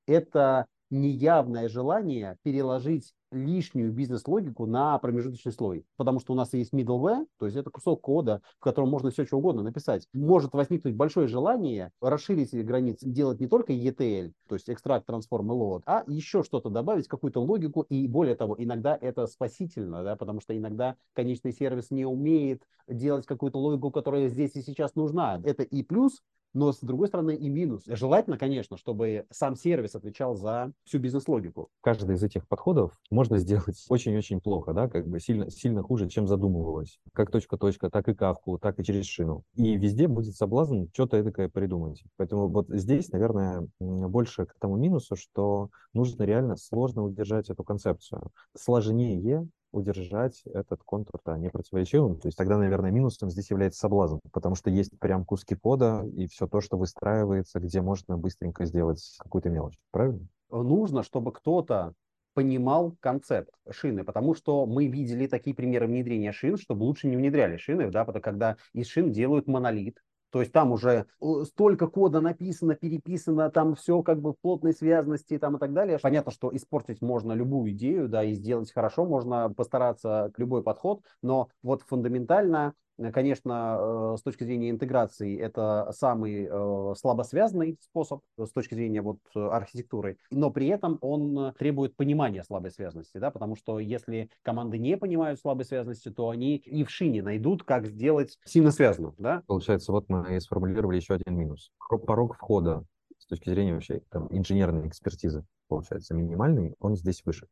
это неявное желание переложить лишнюю бизнес-логику на промежуточный слой. Потому что у нас есть middleware, то есть это кусок кода, в котором можно все что угодно написать. Может возникнуть большое желание расширить границы, делать не только ETL, то есть экстракт, трансформ и load, а еще что-то добавить, какую-то логику. И более того, иногда это спасительно, да, потому что иногда конечный сервис не умеет делать какую-то логику, которая здесь и сейчас нужна. Это и плюс, но с другой стороны и минус. Желательно, конечно, чтобы сам сервис отвечал за всю бизнес-логику. Каждый из этих подходов можно сделать очень-очень плохо, да, как бы сильно, сильно хуже, чем задумывалось. Как точка-точка, так и кавку, так и через шину. И везде будет соблазн что-то такое придумать. Поэтому вот здесь, наверное, больше к тому минусу, что нужно реально сложно удержать эту концепцию. Сложнее удержать этот контур да, непротиворечивым. То есть тогда, наверное, минусом здесь является соблазн, потому что есть прям куски кода и все то, что выстраивается, где можно быстренько сделать какую-то мелочь. Правильно? Нужно, чтобы кто-то понимал концепт шины, потому что мы видели такие примеры внедрения шин, чтобы лучше не внедряли шины, да, потому когда из шин делают монолит, то есть там уже столько кода написано, переписано, там все как бы в плотной связности там и так далее. Понятно, что испортить можно любую идею, да, и сделать хорошо, можно постараться любой подход, но вот фундаментально Э, конечно, э, с точки зрения интеграции это самый э, слабосвязанный способ с точки зрения вот архитектуры, но при этом он требует понимания слабой связанности, да, потому что если команды не понимают слабой связанности, то они и в шине найдут, как сделать сильно связанным, да. Получается, вот мы и сформулировали еще один минус. Порог входа с точки зрения вообще там, инженерной экспертизы, получается, минимальный, он здесь выше.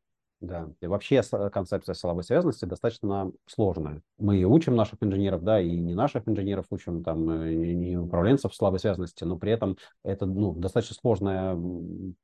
Да, и вообще концепция силовой связанности достаточно сложная. Мы учим наших инженеров, да, и не наших инженеров учим, там, э, не управленцев слабой связанности, но при этом это, ну, достаточно сложное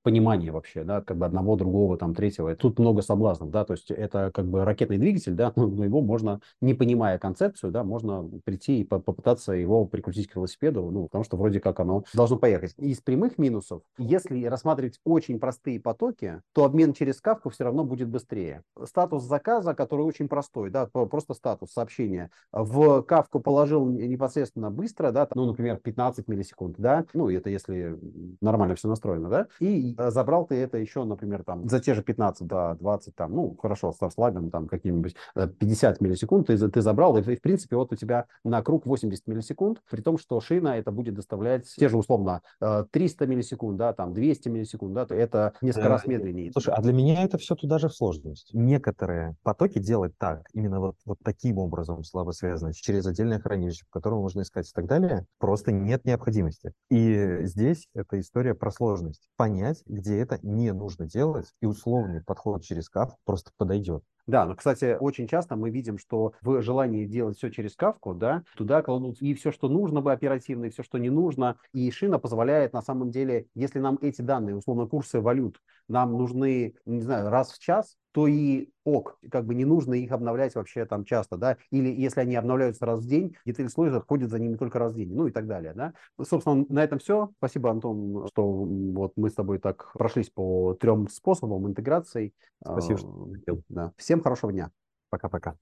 понимание вообще, да, как бы одного, другого, там, третьего. Тут много соблазнов, да, то есть это как бы ракетный двигатель, да, но его можно, не понимая концепцию, да, можно прийти и попытаться его прикрутить к велосипеду, ну, потому что вроде как оно должно поехать. Из прямых минусов, если рассматривать очень простые потоки, то обмен через кавку все равно будет быстрее. Статус заказа, который очень простой, да, просто статус сообщения. В кавку положил непосредственно быстро, да, ну, например, 15 миллисекунд, да, ну, это если нормально все настроено, да, и э, забрал ты это еще, например, там, за те же 15, да, 20, там, ну, хорошо, с лагом, там, каким-нибудь 50 э, миллисекунд ты, ты забрал, и, в принципе, вот у тебя на круг 80 миллисекунд, при том, что шина это будет доставлять те же, условно, 300 миллисекунд, да, там, 200 миллисекунд, да, то это несколько раз медленнее. Слушай, а для меня это все туда же в сложность. Некоторые потоки делать так, именно вот, вот таким образом слабо связаны, через отдельное хранилище, по которому можно искать и так далее, просто нет необходимости. И здесь эта история про сложность. Понять, где это не нужно делать, и условный подход через каф просто подойдет. Да, но, кстати, очень часто мы видим, что в желании делать все через кавку, да, туда кладут и все, что нужно бы оперативно, и все, что не нужно. И шина позволяет, на самом деле, если нам эти данные, условно, курсы валют, нам нужны, не знаю, раз в час, то и ок, как бы не нужно их обновлять вообще там часто, да, или если они обновляются раз в день, деталь слой ходит за ними только раз в день, ну и так далее, да. Собственно, на этом все. Спасибо, Антон, что вот мы с тобой так прошлись по трем способам интеграции. Спасибо, что да. Всем хорошего дня. Пока-пока.